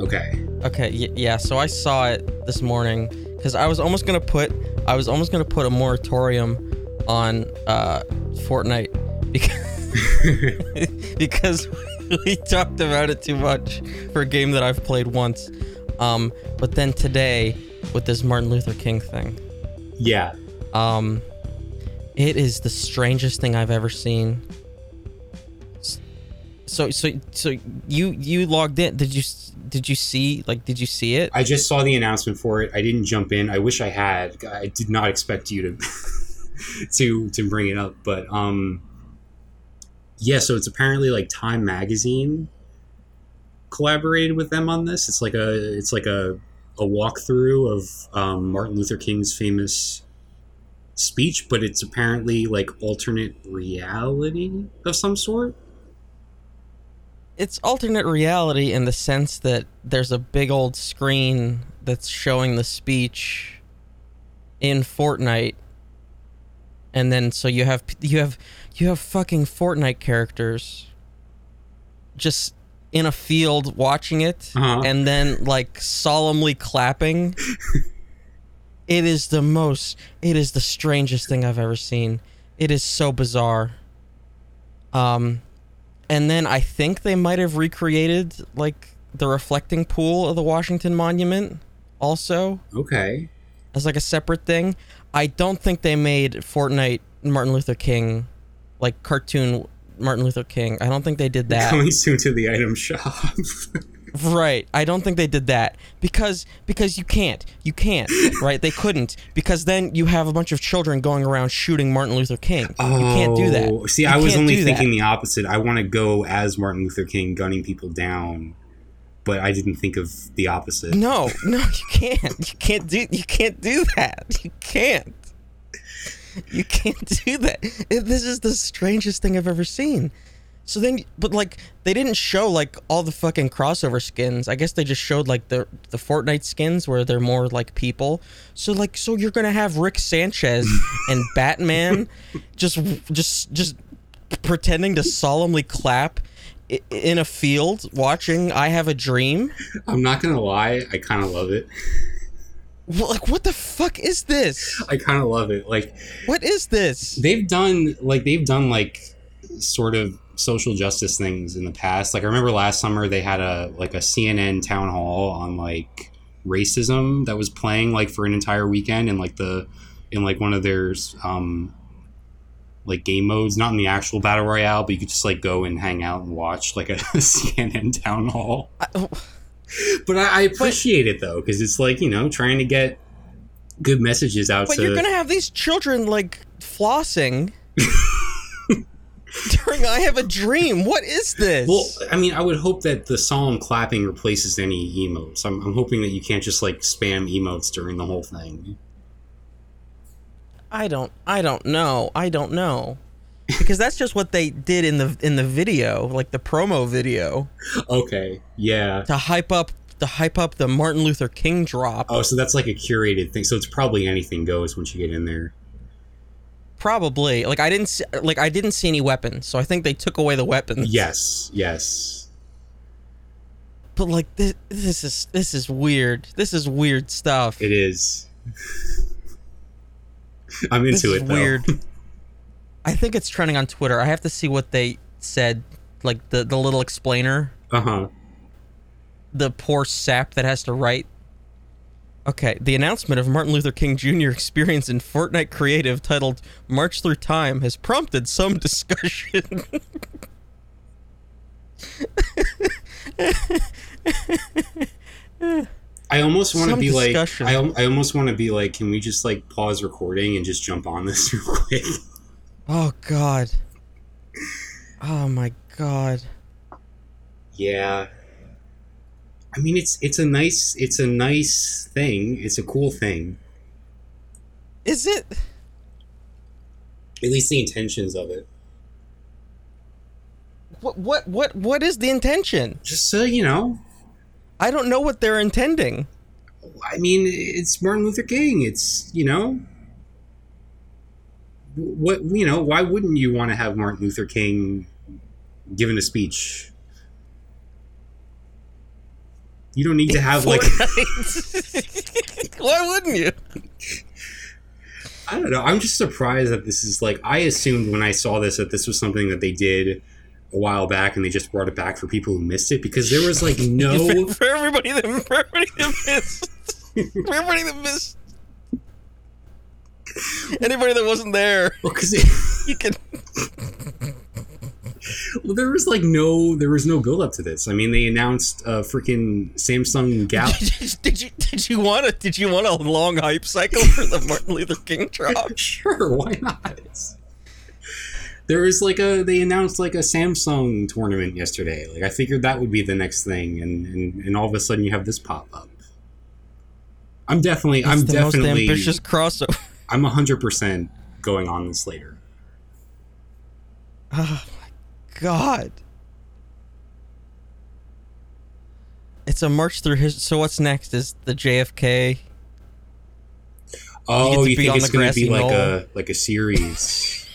Okay. Okay, y- yeah. So I saw it this morning because I was almost gonna put I was almost gonna put a moratorium on uh, Fortnite because because we talked about it too much for a game that I've played once. Um, but then today with this Martin Luther King thing, Yeah. um, it is the strangest thing I've ever seen. So so so you you logged in? Did you did you see like did you see it? I just saw the announcement for it. I didn't jump in. I wish I had. I did not expect you to to to bring it up, but um yeah, so it's apparently like Time magazine collaborated with them on this. It's like a it's like a a walkthrough of um, Martin Luther King's famous speech, but it's apparently like alternate reality of some sort. It's alternate reality in the sense that there's a big old screen that's showing the speech in Fortnite. And then so you have you have you have fucking Fortnite characters just in a field watching it Uh-huh. and then like solemnly clapping. It is the most it is the strangest thing I've ever seen. It is so bizarre. Um and then I think they might have recreated like the reflecting pool of the Washington Monument also Okay. as like a separate thing. I don't think they made Fortnite Martin Luther King like cartoon Martin Luther King. I don't think they did that. Coming soon to the item shop. Right. I don't think they did that because because you can't. You can't. Right? They couldn't because then you have a bunch of children going around shooting Martin Luther King. Oh, you can't do that. Oh, See, You I was only thinking that. the opposite. I want to go as Martin Luther King gunning people down, but I didn't think of the opposite. No, no, you can't. You can't do. You can't do that. You can't. You can't do that. This is the strangest thing I've ever seen. So then, but like they didn't show like all the fucking crossover skins. I guess they just showed like the the Fortnite skins where they're more like people. So like, so you're gonna have Rick Sanchez and Batman just just just pretending to solemnly clap in a field watching I Have a Dream. I'm not gonna lie, I kind of love it. Well, like what the fuck is this? I kind of love it. Like What is this? they've done, like they've done like sort of social justice things in the past. Like I remember last summer they had a like a CNN town hall on like racism that was playing like for an entire weekend in like the in like one of their um like game modes, not in the actual battle royale, but you could just like go and hang out and watch like a CNN town hall. I, oh, But I, I appreciate it though because it's like you know trying to get good messages out but to you're gonna have these children like flossing during I Have a Dream. What is this? Well, I mean, I would hope that the solemn clapping replaces any emotes. I'm, I'm hoping that you can't just like spam emotes during the whole thing. I don't. I don't know. I don't know. Because that's just what they did in the in the video, like the promo video, Okay, yeah. to hype up to hype up the Martin Luther King drop. Oh, so that's like a curated thing. So it's probably anything goes once you get in there. Probably. Like I didn't see, like I didn't see any weapons, so I think they took away the weapons. Yes, yes. But like this, this is this is weird. This is weird stuff. It is. I'm into is it though. weird. I think it's trending on Twitter. I have to see what they said, like the the little explainer, Uh huh. the poor sap that has to write. Okay, the announcement of Martin Luther King Jr. experience in Fortnite Creative titled March Through Time has prompted some discussion. I almost want to be discussion. like, I, I almost want to be like, can we just like pause recording and just jump on this real quick? oh god. Oh my god. Yeah. I mean it's it's a nice it's a nice thing. It's a cool thing. Is it At least the intentions of it. what what what what is the intention? Just so you know, I don't know what they're intending. I mean, it's Martin Luther King. It's you know, what you know. Why wouldn't you want to have Martin Luther King giving a speech? You don't need to have like Why wouldn't you? I don't know. I'm just surprised that this is like I assumed when I saw this that this was something that they did a while back and they just brought it back for people who missed it because there was like no for everybody that for everybody that missed for everybody that missed anybody that wasn't there well, cause you can well, there was like no there was no build up to this. I mean, they announced a freaking Samsung Galaxy. did you did you want a did you want a long hype cycle for the Martin Luther King drop? sure, why not? There was like a they announced like a Samsung tournament yesterday. Like I figured that would be the next thing, and and, and all of a sudden you have this pop up. I'm definitely It's I'm the definitely most ambitious crossover. I'm hundred percent going on this later. Ah. God. It's a march through his. So what's next? Is the JFK? Oh, to you, think it's going to be like knoll. a like a series?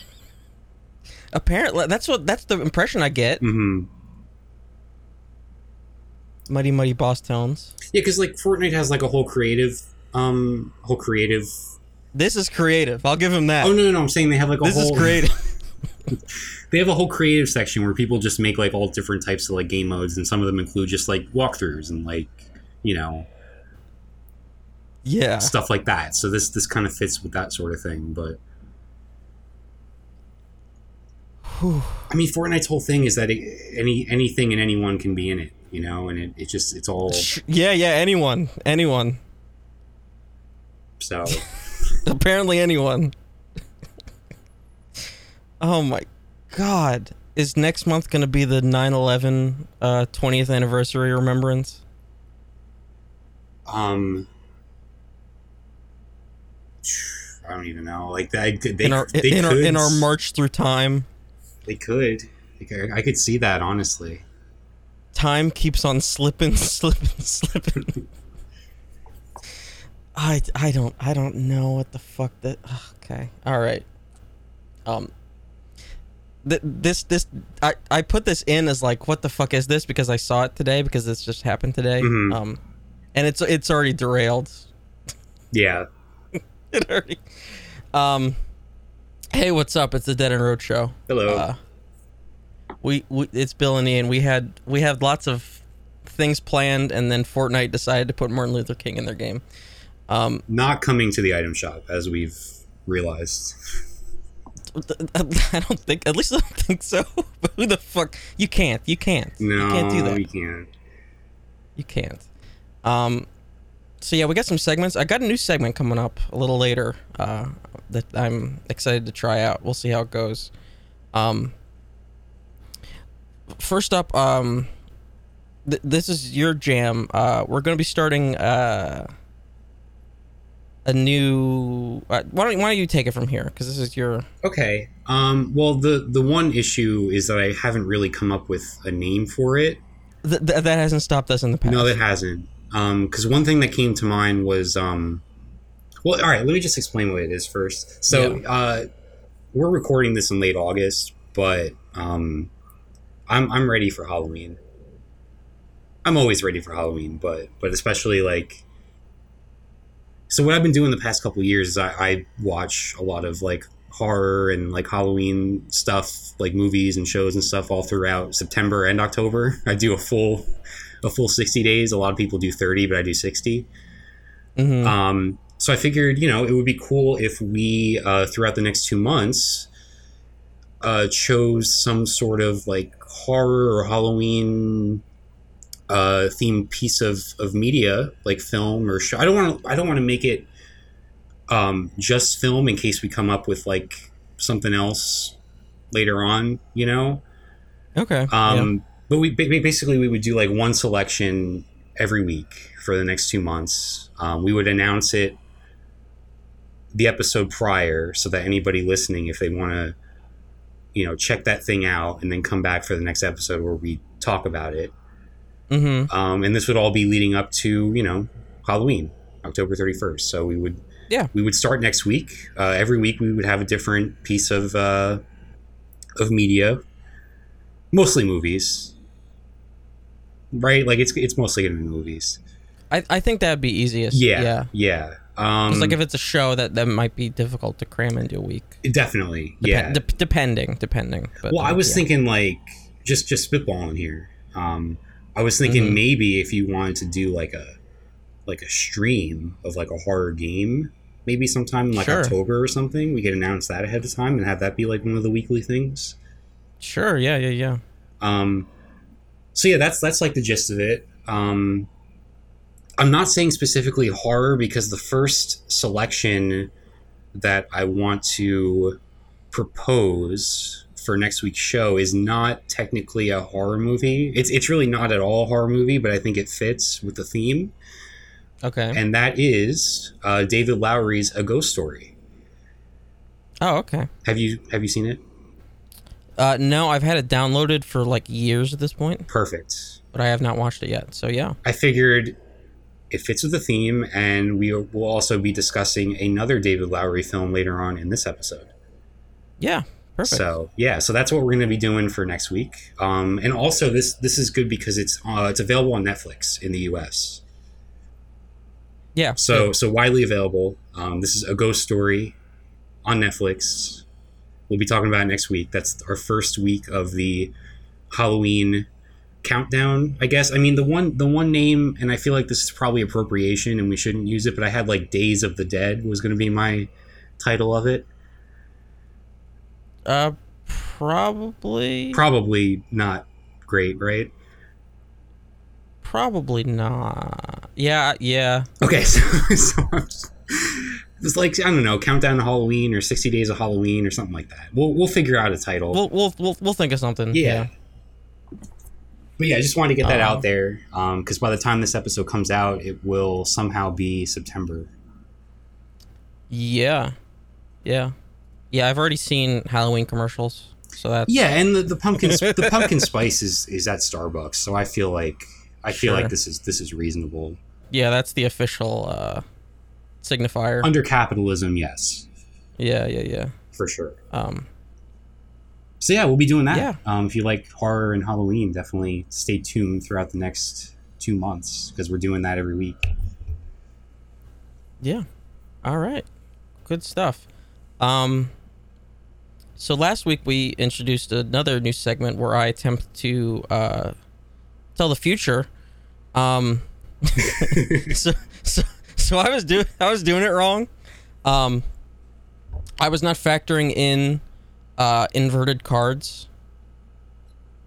Apparently, that's what that's the impression I get. Mm-hmm. Mighty Mighty Bosstones. Yeah, because like Fortnite has like a whole creative, um, whole creative. This is creative. I'll give him that. Oh no, no, no! I'm saying they have like a this whole. is creative. They have a whole creative section where people just make like all different types of like game modes, and some of them include just like walkthroughs and like you know yeah. stuff like that. So this this kind of fits with that sort of thing. But Whew. I mean, Fortnite's whole thing is that it, any anything and anyone can be in it, you know, and it, it just it's all Yeah, yeah. Anyone, anyone. so. Apparently, anyone. oh my god! Is next month going to be the 9/11 uh, 20th anniversary remembrance? Um, I don't even know. Like they, they, in our they in our in our march through time, They could. Like, I, I could see that honestly. time keeps on slipping, slipping, slipping. I I don't I don't know what the fuck that. Okay, all right. Um. Th- this this I, I put this in as like what the fuck is this because I saw it today because this just happened today Mhm. um and it's it's already derailed Yeah. it already um hey what's up it's the Dead End Road Show Hello. uh, we, we it's Bill and Ian we had we had lots of things planned and then Fortnite decided to put Martin Luther King in their game um Not coming to the item shop as we've realized. I don't think at least I don't think so but who the fuck you can't you can't No, you can't do that You can't. You can't. Um, so yeah, we got some segments. I got a new segment coming up a little later uh, that I'm excited to try out. We'll see how it goes. Um, first up, um, th- this is your jam. Uh, we're going to be starting uh, a new. Uh, why don't Why don't you take it from here? Because this is your. Okay. Um. Well, the the one issue is that I haven't really come up with a name for it. Th- th- that hasn't stopped us in the past. No, it hasn't. Um. Because one thing that came to mind was um. Well, all right. Let me just explain what it is first. So, uh, we're recording this in late August, but um, I'm I'm ready for Halloween. I'm always ready for Halloween, but but especially like. So what I've been doing the past couple of years is I, I watch a lot of like horror and like Halloween stuff, like movies and shows and stuff all throughout September and October. I do a full a full 60 days. A lot of people do 30, but I do 60. Mhm. Um, so I figured, you know, it would be cool if we, uh, throughout the next two months, uh, chose some sort of like horror or Halloween uh, themed piece of, of media, like film or show. I don't want to. I don't want to make it um, just film in case we come up with like something else later on. You know. Okay. yeah. Um, But we basically we would do like one selection every week for the next two months. Um, we would announce it the episode prior so that anybody listening, if they want to, you know, check that thing out and then come back for the next episode where we talk about it. Mm-hmm. Um, and this would all be leading up to you know Halloween, October thirty first. So we would Yeah. we would start next week. Uh, every week we would have a different piece of uh, of media, mostly movies. right? Like it's it's mostly gonna be movies. I, I think that'd be easiest. Yeah, Yeah. yeah. Um, It's like if it's a show that that might be difficult to cram into a week. definitely, Depen- yeah. dep- depending, depending. But well, I was yeah. thinking like just just spitballing here. Um, I was thinking Mhm. maybe if you wanted to do like a like a stream of like a horror game, maybe sometime in like Sure. October or something, we could announce that ahead of time and have that be like one of the weekly things. Sure. Yeah. Yeah. Yeah. Um, so yeah, that's that's like the gist of it. Um, I'm not saying specifically horror because the first selection that I want to propose for next week's show is not technically a horror movie. It's it's really not at all a horror movie, but I think it fits with the theme, Okay. and that is uh, David Lowery's A Ghost Story. oh, okay. Have you have you seen it? Uh, no, I've had it downloaded for like years at this point, Perfect. but I have not watched it yet. So yeah. I figured it fits with the theme, and we will also be discussing another David Lowery film later on in this episode. Yeah. Perfect. So yeah, so that's what we're going to be doing for next week. Um, and also this this is good because it's uh, it's available on Netflix in the U.S. yeah. So so widely available. Um, this is a ghost story on Netflix. We'll be talking about it next week. That's our first week of the Halloween countdown. I guess. I mean the one the one name, and I feel like this is probably appropriation, and we shouldn't use it. But I had like Days of the Dead was going to be my title of it. Uh, probably. Probably not great, right? Probably not. Yeah. Yeah. Okay, so, so I'm just, it's like I don't know, countdown to Halloween or sixty days of Halloween or something like that. We'll we'll figure out a title. We'll we'll we'll, we'll think of something. yeah. But yeah, I just wanted to get that Um, out there because by the time this episode comes out, it will somehow be September. Yeah. Yeah. Yeah. I've already seen Halloween commercials, so that's Yeah, and the, the pumpkin the pumpkin spice is is at Starbucks, so I feel like I feel Sure. like this is this is reasonable yeah. That's the official uh, signifier. under capitalism. Yes, yeah. Yeah. Yeah. for sure. Um. So yeah, we'll be doing that. Yeah. Um, if you like horror and Halloween, definitely stay tuned throughout the next two months because we're doing that every week. Yeah. All right. Good stuff. Um so last week we introduced another new segment where I attempt to uh tell the future. Um so so so I was doing I was doing it wrong. Um I was not factoring in uh inverted cards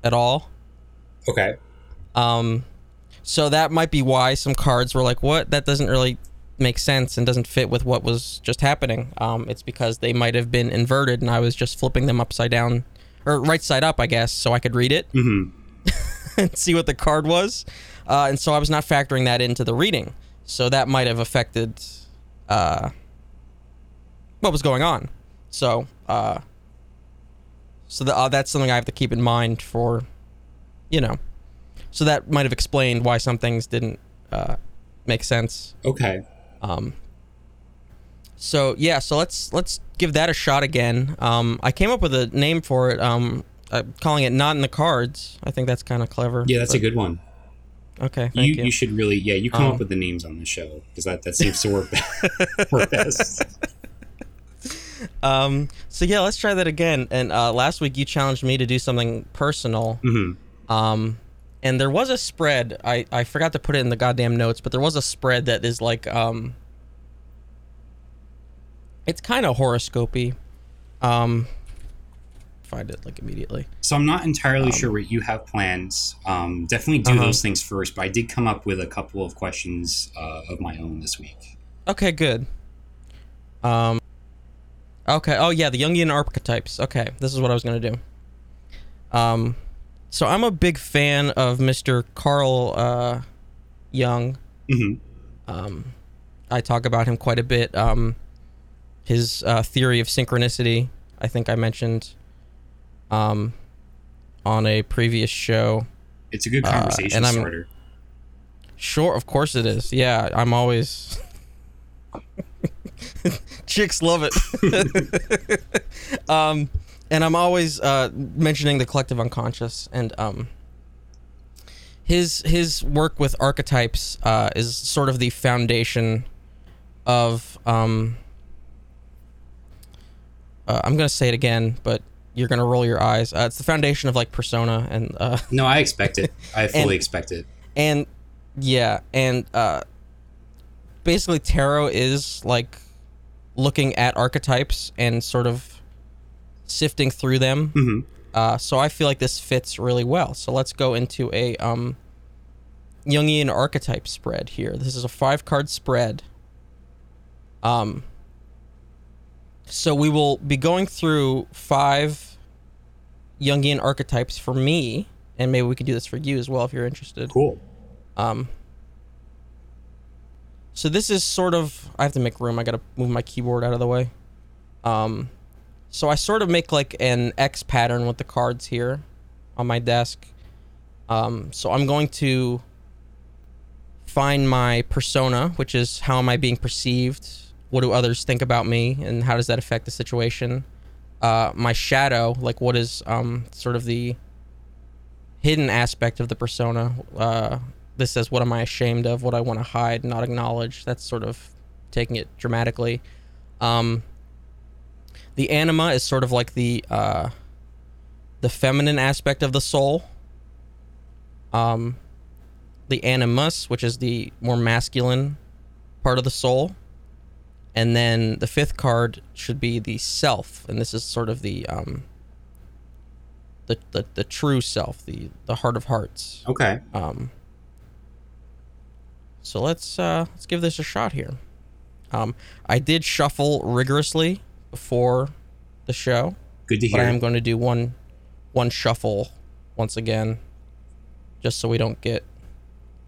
at all. Okay. Um, so that might be why some cards were like, "What? That doesn't really make sense and doesn't fit with what was just happening." Um, it's because they might have been inverted, and I was just flipping them upside down or right side up, I guess, so I could read it hmm and see what the card was. Uh, and so I was not factoring that into the reading, so that might have affected uh, what was going on. So, uh, so the, uh, that's something I have to keep in mind for, you know, so that might have explained why some things didn't uh, make sense. Okay. Um, so yeah, so let's let's give that a shot again. Um, I came up with a name for it. Um, I'm calling it "Not in the Cards." I think that's kind of clever. Yeah, that's a good one. Okay, You, thank you you. should really yeah you come Um, up with the names on the show because that, that seems to work work best. Um, so yeah, let's try that again. And uh, last week you challenged me to do something personal. hmm Um, and there was a spread. I I forgot to put it in the goddamn notes, but there was a spread that is like um. It's kind of horoscopy. Um, find it like immediately. So I'm not entirely Um, sure what you have plans. Um, definitely do Uh-huh. those things first, but I did come up with a couple of questions uh, of my own this week. Okay, good. Um. Okay. Oh yeah, the Jungian archetypes. Okay, this is what I was gonna do. Um, so I'm a big fan of Mr. Carl uh, Jung. hmm Um, I talk about him quite a bit. Um, his uh, theory of synchronicity, I think I mentioned, um, on a previous show. It's a good Uh, conversation I'm- starter. Sure, of course it is. Yeah, I'm always. Chicks love it. um, and I'm always uh, mentioning the collective unconscious, and um, his his work with archetypes uh, is sort of the foundation of um, uh, I'm gonna say it again, but you're gonna roll your eyes. Uh, it's the foundation of like persona and uh, No, I expect it. I fully And- expect it. and yeah, and uh, basically tarot is like looking at archetypes and sort of sifting through them. hmm Uh, so I feel like this fits really well. So let's go into a um, Jungian archetype spread here. This is a five card spread. Um, so we will be going through five Jungian archetypes for me, and maybe we can do this for you as well if you're interested. Cool. Um, so this is sort of I have to make room. I gotta move my keyboard out of the way. Um, so I sort of make like an X pattern with the cards here on my desk. Um, so I'm going to find my persona, which is how am I being perceived? What do others think about me, and how does that affect the situation? Uh, my shadow, like what is um, sort of the hidden aspect of the persona. Uh, this says, "What am I ashamed of? What I want to hide, not acknowledge." That's sort of taking it dramatically. Um, the anima is sort of like the uh, the feminine aspect of the soul. Um, the animus, which is the more masculine part of the soul, and then the fifth card should be the self, and this is sort of the um, the, the, the true self, the the heart of hearts. Okay. Um, so let's uh, let's give this a shot here. Um, I did shuffle rigorously before the show, Good to but I am going to do one one shuffle once again, just so we don't get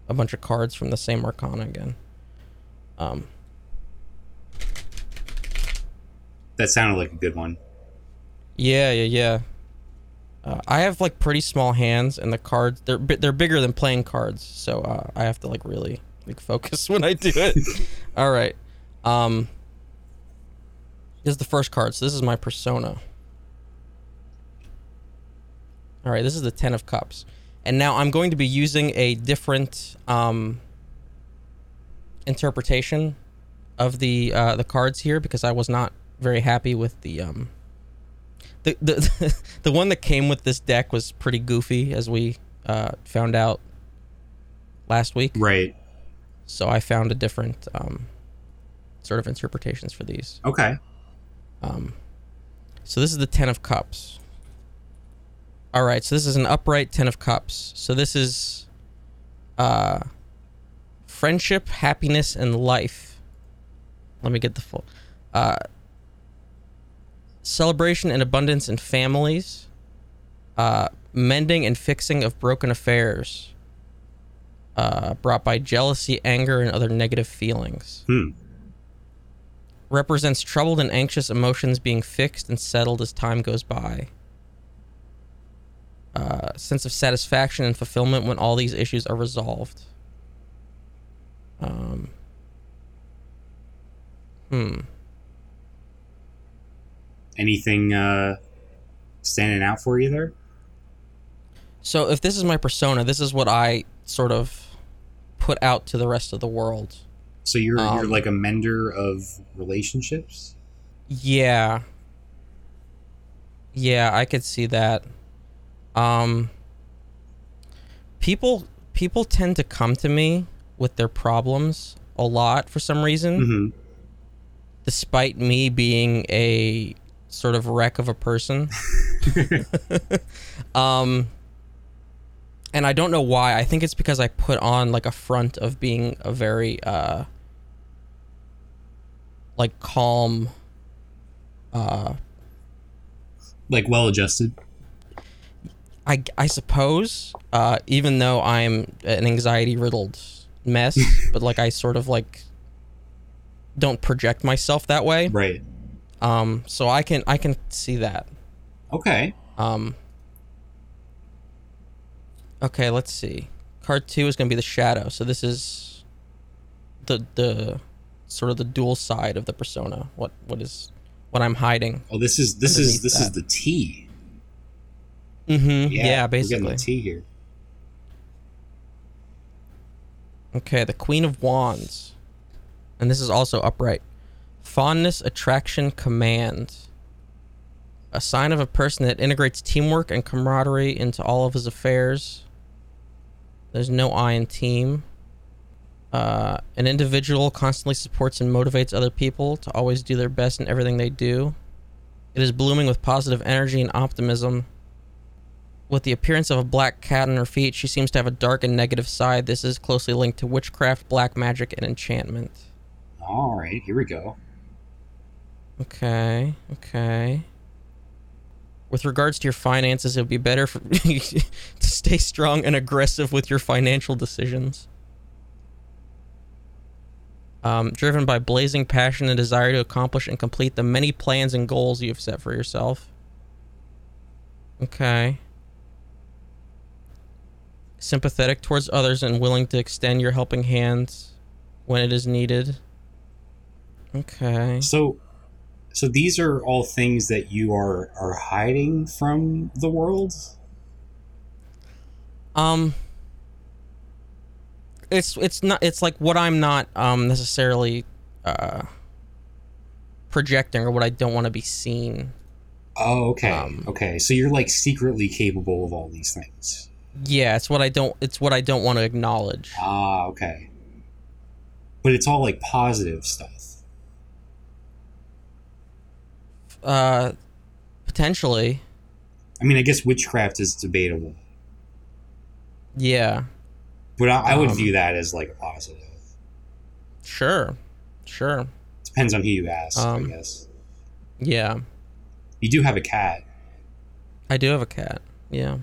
a bunch of cards from the same arcana again. Um, that sounded like a good one. Yeah, yeah, yeah. Uh, I have like pretty small hands, and the cards they're they're bigger than playing cards, so uh, I have to like really like focus when I do it. All right. Um. This is the first card, so this is my persona. All right, this is the Ten of Cups, and now I'm going to be using a different um interpretation of the uh, the cards here because I was not very happy with the um the the the one that came with this deck was pretty goofy as we uh, found out last week. Right. So I found a different um, sort of interpretations for these. Okay. Um, so this is the Ten of Cups. All right, so this is an upright Ten of Cups. So this is uh, friendship, happiness, and life. Let me get the full. Uh, celebration and abundance in families. Uh, mending and fixing of broken affairs. Uh, brought by jealousy, anger, and other negative feelings Hmm. Represents troubled and anxious emotions being fixed and settled as time goes by. Uh, sense of satisfaction and fulfillment when all these issues are resolved. Um, hmm. Anything uh, standing out for you there? So if this is my persona, this is what I sort of put out to the rest of the world. So you're you're Um, like a mender of relationships. Yeah. Yeah, I could see that. Um people people tend to come to me with their problems a lot for some reason hmm despite me being a sort of wreck of a person. um and I don't know why. I think it's because I put on like a front of being a very uh like calm uh Like well adjusted. I, I suppose, uh, even though I'm an anxiety riddled mess, but like I sort of like don't project myself that way. Right. Um, so I can I can see that. Okay. Um, okay, let's see. Card two is gonna be the shadow. So this is the the sort of the dual side of the persona. What what is what I'm hiding? Oh, this is this is this is the T. Mm-hmm. Yeah, Yeah, we're getting basically. the T here. Okay, the Queen of Wands. And this is also upright. Fondness, attraction, command. A sign of a person that integrates teamwork and camaraderie into all of his affairs. There's no I in team. Uh, an individual constantly supports and motivates other people to always do their best in everything they do. It is blooming with positive energy and optimism. With the appearance of a black cat on her feet, she seems to have a dark and negative side. This is closely linked to witchcraft, black magic, and enchantment. All right, here we go. Okay, okay. With regards to your finances, it would be better for to stay strong and aggressive with your financial decisions. Um, driven by blazing passion and desire to accomplish and complete the many plans and goals you have set for yourself. Okay. Sympathetic towards others and willing to extend your helping hands when it is needed. Okay. So, so these are all things that you are are hiding from the world. Um it's it's not it's like what I'm not um necessarily uh projecting or what I don't want to be seen. Oh, okay, Um, okay. So you're like secretly capable of all these things. Yeah, it's what I don't it's what I don't want to acknowledge. Ah, okay. But it's all like positive stuff. Uh potentially. I mean, I guess witchcraft is debatable, Yeah. but I, I would Um, view that as like a positive. Sure. Sure. Depends on who you ask, Um, I guess. Yeah. You do have a cat. I do have a cat. Yeah.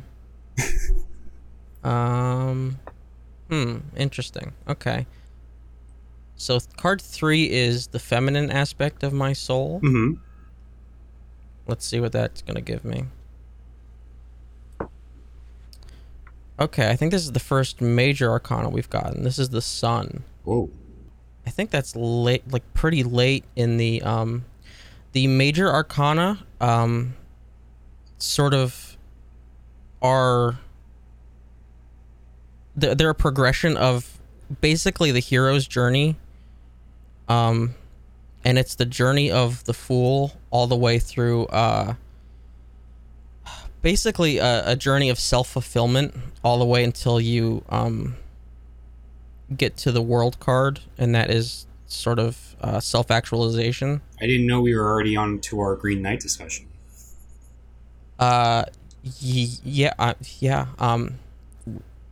um hmm, interesting. Okay. So card 3 is the feminine aspect of my soul. Mm-hmm. Let's see what that's going to give me. Okay, I think this is the first major arcana we've gotten. This is the sun. Whoa. I think that's late, like pretty late in the um, the major arcana. Um, sort of are they're, they're a progression of basically the hero's journey. Um, and it's the journey of the fool all the way through. Uh, basically a, a journey of self fulfillment all the way until you um get to the world card, and that is sort of uh, self actualization. I didn't know we were already on to our Green Knight discussion. Uh, y- yeah, uh, yeah. Um,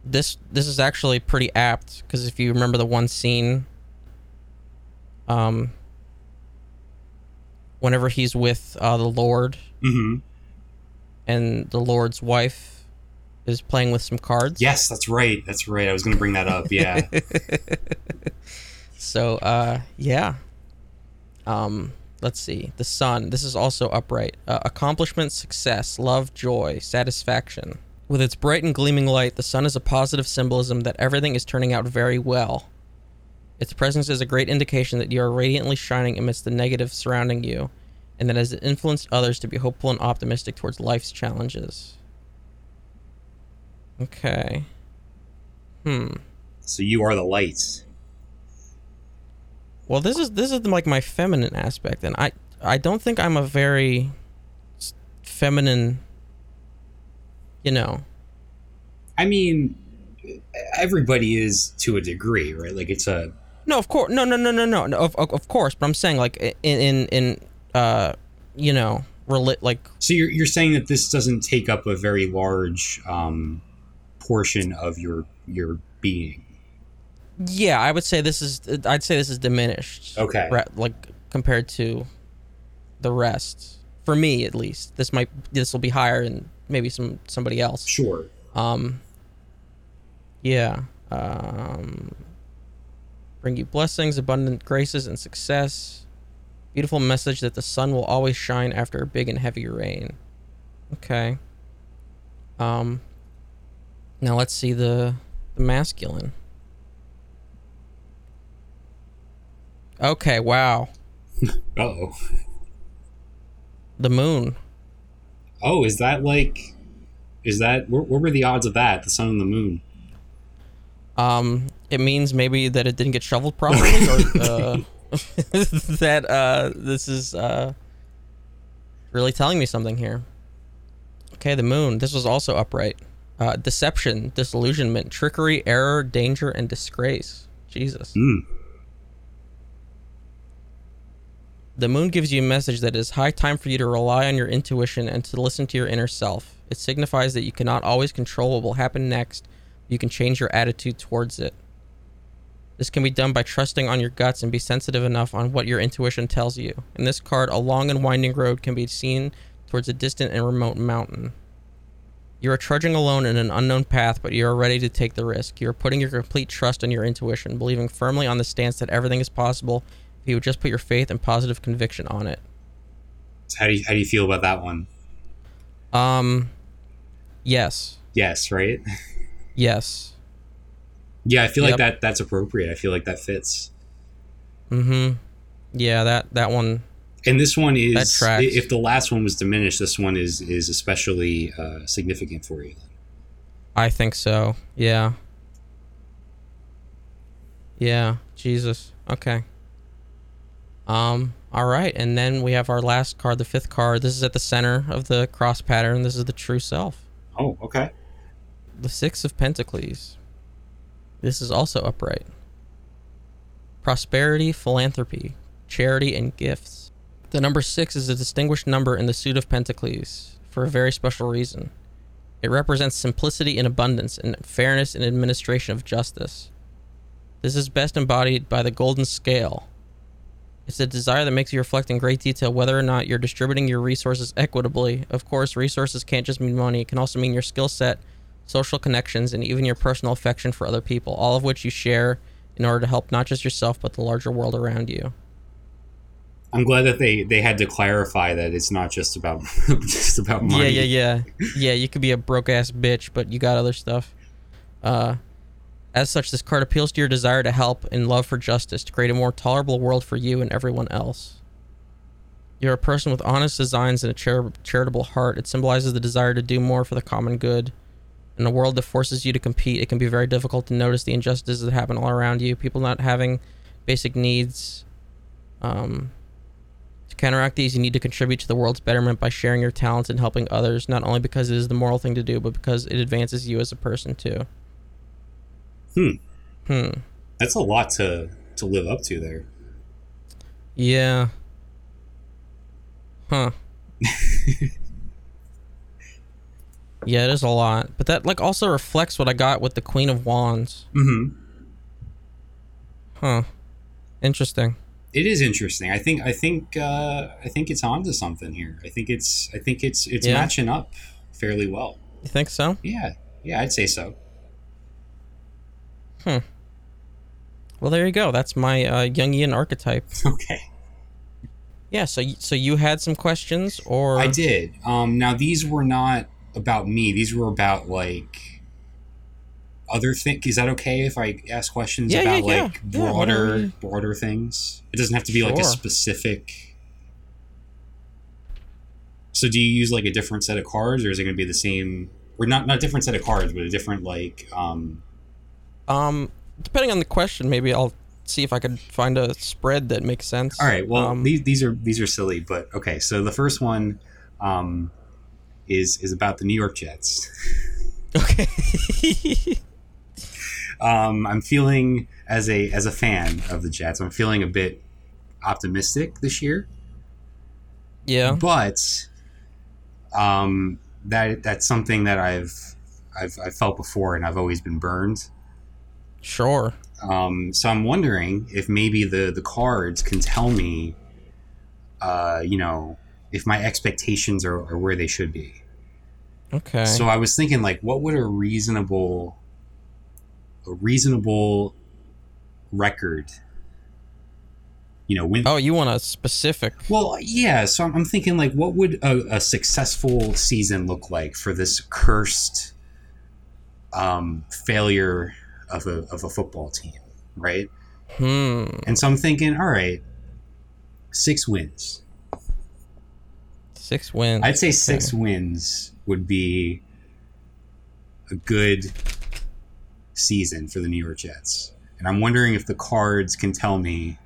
this this is actually pretty apt because if you remember the one scene, um, whenever he's with uh, the Lord Mm-hmm. and the Lord's wife is playing with some cards. Yes, that's right. That's right. I was going to bring that up. Yeah. So, uh, yeah. Um, let's see. The sun. This is also upright. Uh, accomplishment, success, love, joy, satisfaction. With its bright and gleaming light, the sun is a positive symbolism that everything is turning out very well. Its presence is a great indication that you are radiantly shining amidst the negative surrounding you, and that has influenced others to be hopeful and optimistic towards life's challenges. Okay. Hmm. so you are the light. Well, this is this is like my feminine aspect, and I I don't think I'm a very feminine. You know, I mean, everybody is to a degree, right? Like it's a no, of course, no, no, no, no, no, of of course, but I'm saying like in in in uh, you know, rela- like So you're you're saying that this doesn't take up a very large um, portion of your your being. yeah, I would say this is I'd say this is diminished. Okay. re- like compared to the rest, for me at least. This might this will be higher than maybe some somebody else. Sure. Um. Yeah. Um. Bring you blessings, abundant graces, and success. Beautiful message that the sun will always shine after a big and heavy rain. Okay. Um. Now let's see the the masculine. Okay. Wow. Oh. The moon. Oh, is that like? Is that what, what were the odds of that? The sun and the moon. Um, it means maybe that it didn't get shoveled properly, or uh, that uh, this is uh, really telling me something here. Okay, the moon. This was also upright. Uh, deception, disillusionment, trickery, error, danger, and disgrace. Jesus. Mm. The moon gives you a message that it is high time for you to rely on your intuition and to listen to your inner self. It signifies that you cannot always control what will happen next. You can change your attitude towards it. This can be done by trusting on your guts and be sensitive enough on what your intuition tells you. In this card, a long and winding road can be seen towards a distant and remote mountain. You are trudging alone in an unknown path, but you are ready to take the risk. You are putting your complete trust in your intuition, believing firmly on the stance that everything is possible if you would just put your faith and positive conviction on it. So how do you how do you feel about that one? Um, yes, Yes, right. yes. Yeah, I feel Yep. like that that's appropriate. I feel like that fits. Mm-hmm. Yeah, that that one. And this one is if the last one was diminished, this one is is especially uh, significant for you. I think so. Yeah. Yeah. Jesus. Okay. Um. All right, and then we have our last card, the fifth card. This is at the center of the cross pattern. This is the true self. Oh, okay. The Six of Pentacles. This is also upright. Prosperity, philanthropy, charity, and gifts. The number six is a distinguished number in the suit of Pentacles for a very special reason. It represents simplicity and abundance and fairness in administration of justice. This is best embodied by the golden scale. It's a desire that makes you reflect in great detail whether or not you're distributing your resources equitably. Of course, resources can't just mean money, it can also mean your skill set, social connections, and even your personal affection for other people, all of which you share in order to help not just yourself but the larger world around you. I'm glad that they they had to clarify that it's not just about just about money. Yeah, yeah, yeah. Yeah, you could be a broke ass bitch, but you got other stuff. Uh as such, this card appeals to your desire to help and love for justice to create a more tolerable world for you and everyone else. You're a person with honest designs and a char- charitable heart. It symbolizes the desire to do more for the common good. In a world that forces you to compete, it can be very difficult to notice the injustices that happen all around you. People not having basic needs. Um, to counteract these, you need to contribute to the world's betterment by sharing your talents and helping others, not only because it is the moral thing to do, but because it advances you as a person too. Hmm. Hmm. That's a lot to to live up to there. Yeah. Huh. yeah, it is a lot. But that like also reflects what I got with the Queen of Wands. Mm-hmm. Huh. Interesting. It is interesting. I think I think uh, I think it's onto something here. I think it's I think it's it's Yeah. matching up fairly well. You think so? Yeah, yeah, I'd say so. Hmm. Well, there you go. That's my uh, Jungian archetype. Okay, Yeah. So, so you had some questions, or I did. Um, now these were not about me. These were about like other things. Is that okay if I ask questions Yeah, about yeah, like yeah. Broader broader things? It doesn't have to be like a specific. So do you use like a different set of cards, or is it going to be the same? Or not not a different set of cards, but a different like um, Um, depending on the question, maybe I'll see if I could find a spread that makes sense. All right. Well, Um, these these are these are silly, but okay. So the first one um, is is about the New York Jets. okay. Um, I'm feeling as a as a fan of the Jets, I'm feeling a bit optimistic this year, yeah. but um, that that's something that I've I've, I've felt before, and I've always been burned. Sure. Um, so I'm wondering if maybe the the cards can tell me, uh, you know, if my expectations are, are where they should be. Okay. So I was thinking, like, what would a reasonable, a reasonable record, you know, win? oh, you want a specific? Well, yeah. So I'm, I'm thinking, like, what would a, a successful season look like for this cursed um, failure of a of a football team, right? Hmm. And so I'm thinking, all right, six wins. Six wins. I'd say Okay. six wins would be a good season for the New York Jets. and I'm wondering if the cards can tell me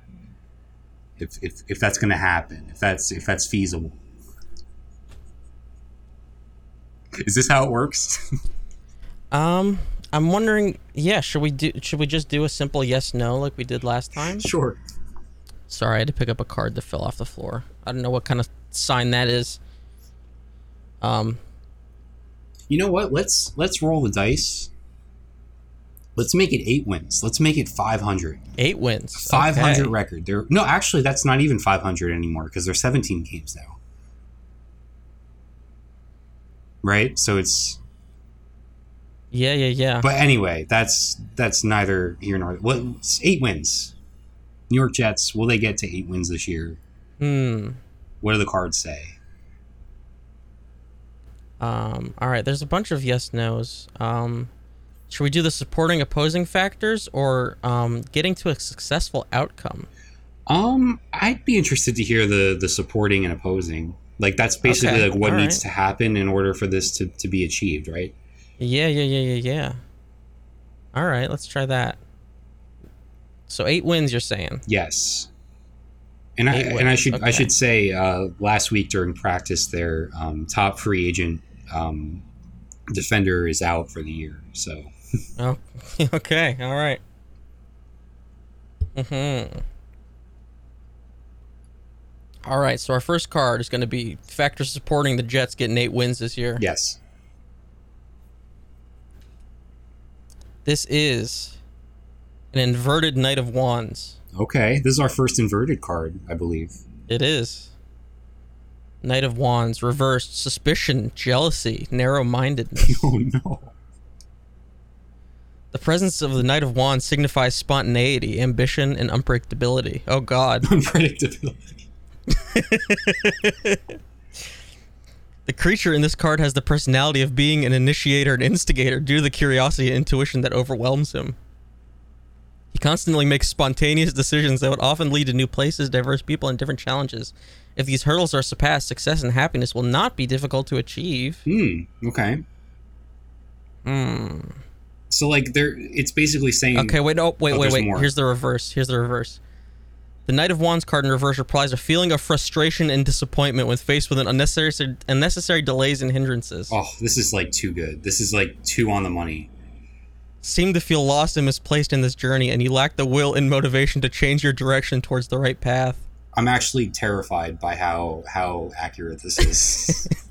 if if, if that's going to happen, if that's if that's feasible. Is this how it works? Um, I'm wondering. Yeah, should we do? Should we just do a simple yes no like we did last time? sure. Sorry, I had to pick up a card that fell off the floor. I don't know what kind of sign that is. Um, You know what? Let's let's roll the dice. Let's make it eight wins. Let's make it five hundred. eight wins. Five hundred Okay. record. There. No, actually, that's not even five hundred anymore because there's seventeen games now. Right. So it's. Yeah, yeah, yeah. But anyway, that's that's neither here nor. What? eight wins. New York Jets. Will they get to eight wins this year? Hmm. What do the cards say? Um. All right. There's a bunch of yes nos. Um. Should we do the supporting opposing factors or um getting to a successful outcome? Um, I'd be interested to hear the the supporting and opposing. Like that's basically Okay, like what all needs right. to happen in order for this to, to be achieved, right? Yeah, yeah, yeah, yeah, yeah. All right. Let's try that. So eight wins. You're saying? Yes. And I Eight and I wins, should I should say uh, last week during practice, their um, top free agent um, defender is out for the year. So Oh. okay. All right. Hmm. All right. So our first card is going to be factors supporting the Jets getting eight wins this year. yes, This is an inverted Knight of Wands. okay. This is our first inverted card, I believe. It is. Knight of Wands, reversed, suspicion, jealousy, narrow mindedness. Oh no! the presence of the Knight of Wands signifies spontaneity, ambition, and unpredictability. Oh, God. Unpredictability. The creature in this card has the personality of being an initiator and instigator due to the curiosity and intuition that overwhelms him. He constantly makes spontaneous decisions that would often lead to new places, diverse people, and different challenges. If these hurdles are surpassed, success and happiness will not be difficult to achieve. Hmm. Okay. Hmm. So like there, it's basically saying Okay, wait, no, wait, Oh, wait, wait. more. Here's the reverse. Here's the reverse. The Knight of Wands card in reverse replies a feeling of frustration and disappointment when faced with an unnecessary, unnecessary delays and hindrances. Oh, this is like too good. This is like two on the money. Seem to feel lost and misplaced in this journey, and you lack the will and motivation to change your direction towards the right path. I'm actually terrified by how how accurate this is.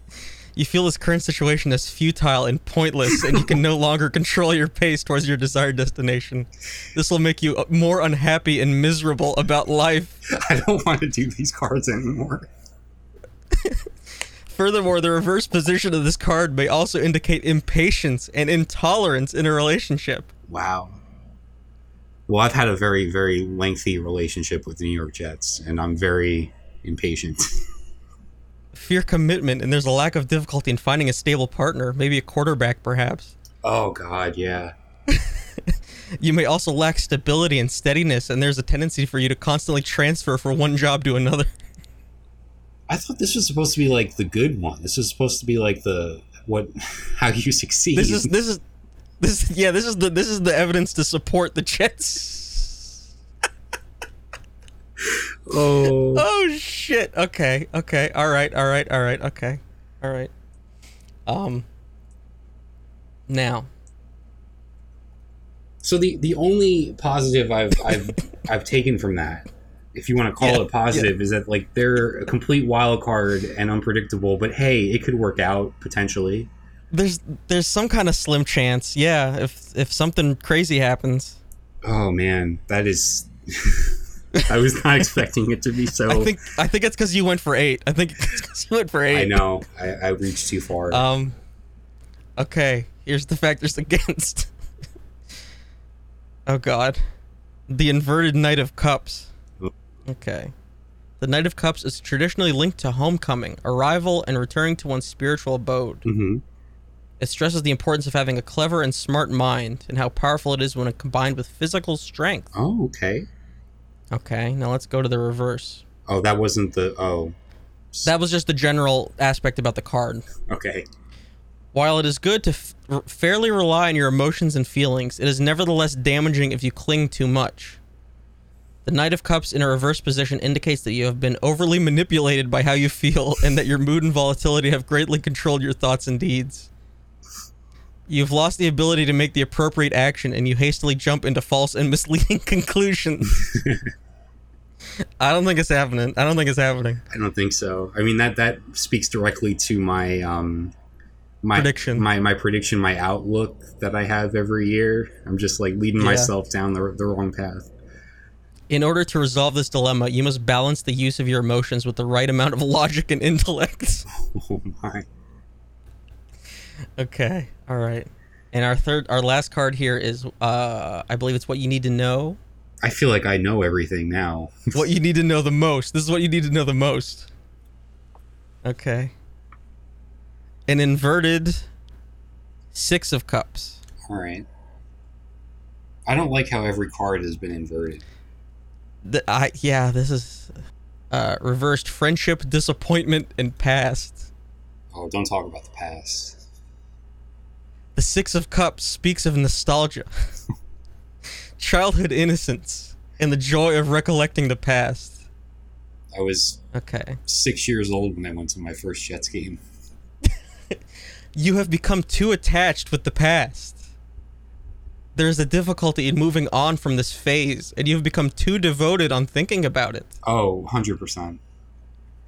You feel this current situation as futile and pointless, and you can no longer control your pace towards your desired destination. This will make you uh, more unhappy and miserable about life. I don't want to do these cards anymore. Furthermore, the reverse position of this card may also indicate impatience and intolerance in a relationship. Wow. Well, I've had a very very lengthy relationship with the New York Jets, and I'm very impatient. Fear commitment, and there's a lack of difficulty in finding a stable partner, maybe a quarterback perhaps. oh God, yeah. You may also lack stability and steadiness, and there's a tendency for you to constantly transfer from one job to another. I thought this was supposed to be like the good one. This was supposed to be like the what how you succeed. This is this is this yeah this is the this is the evidence to support the Jets. oh Oh shit. Okay. Okay. All right. All right. All right. Okay. All right. Um. Now, So the the only positive I've I've I've taken from that, if you want to call Yeah, it positive, is that like they're a complete wild card and unpredictable. But hey, it could work out potentially. there's there's some kind of slim chance, yeah, if if something crazy happens. Oh man, that is. I was not expecting it to be so. I think I think it's because you went for eight. I think it's because you went for eight. I know. I, I reached too far. Um. Okay, here's the factors against. oh God, the inverted Knight of Cups. Okay, the Knight of Cups is traditionally linked to homecoming, arrival, and returning to one's spiritual abode. hmm It stresses the importance of having a clever and smart mind, and how powerful it is when combined with physical strength. Oh, okay. Okay, now let's go to the reverse. Oh, that wasn't the. Oh, That was just the general aspect about the card. okay. While it is good to f- fairly rely on your emotions and feelings, it is nevertheless damaging if you cling too much. The Knight of Cups in a reverse position indicates that you have been overly manipulated by how you feel and that your mood and volatility have greatly controlled your thoughts and deeds. You've lost the ability to make the appropriate action and you hastily jump into false and misleading conclusions. I don't think it's happening. I don't think it's happening. I don't think so. I mean that that speaks directly to my um my Prediction. my my prediction, my outlook that I have every year. I'm just like leading Yeah. myself down the the wrong path. In order to resolve this dilemma, you must balance the use of your emotions with the right amount of logic and intellect. Oh my. okay. All right. And our third our last card here is uh I believe it's what you need to know. I feel like I know everything now. what you need to know the most. This is what you need to know the most. Okay. An inverted six of cups. All right. I don't like how every card has been inverted. The, I yeah, this is uh reversed friendship, disappointment, and past. Oh, don't talk about the past. The Six of Cups speaks of nostalgia, childhood innocence, and the joy of recollecting the past. I was Okay. six years old when I went to my first Jets game. You have become too attached with the past. There is a difficulty in moving on from this phase, and you have become too devoted on thinking about it. Oh, 100%.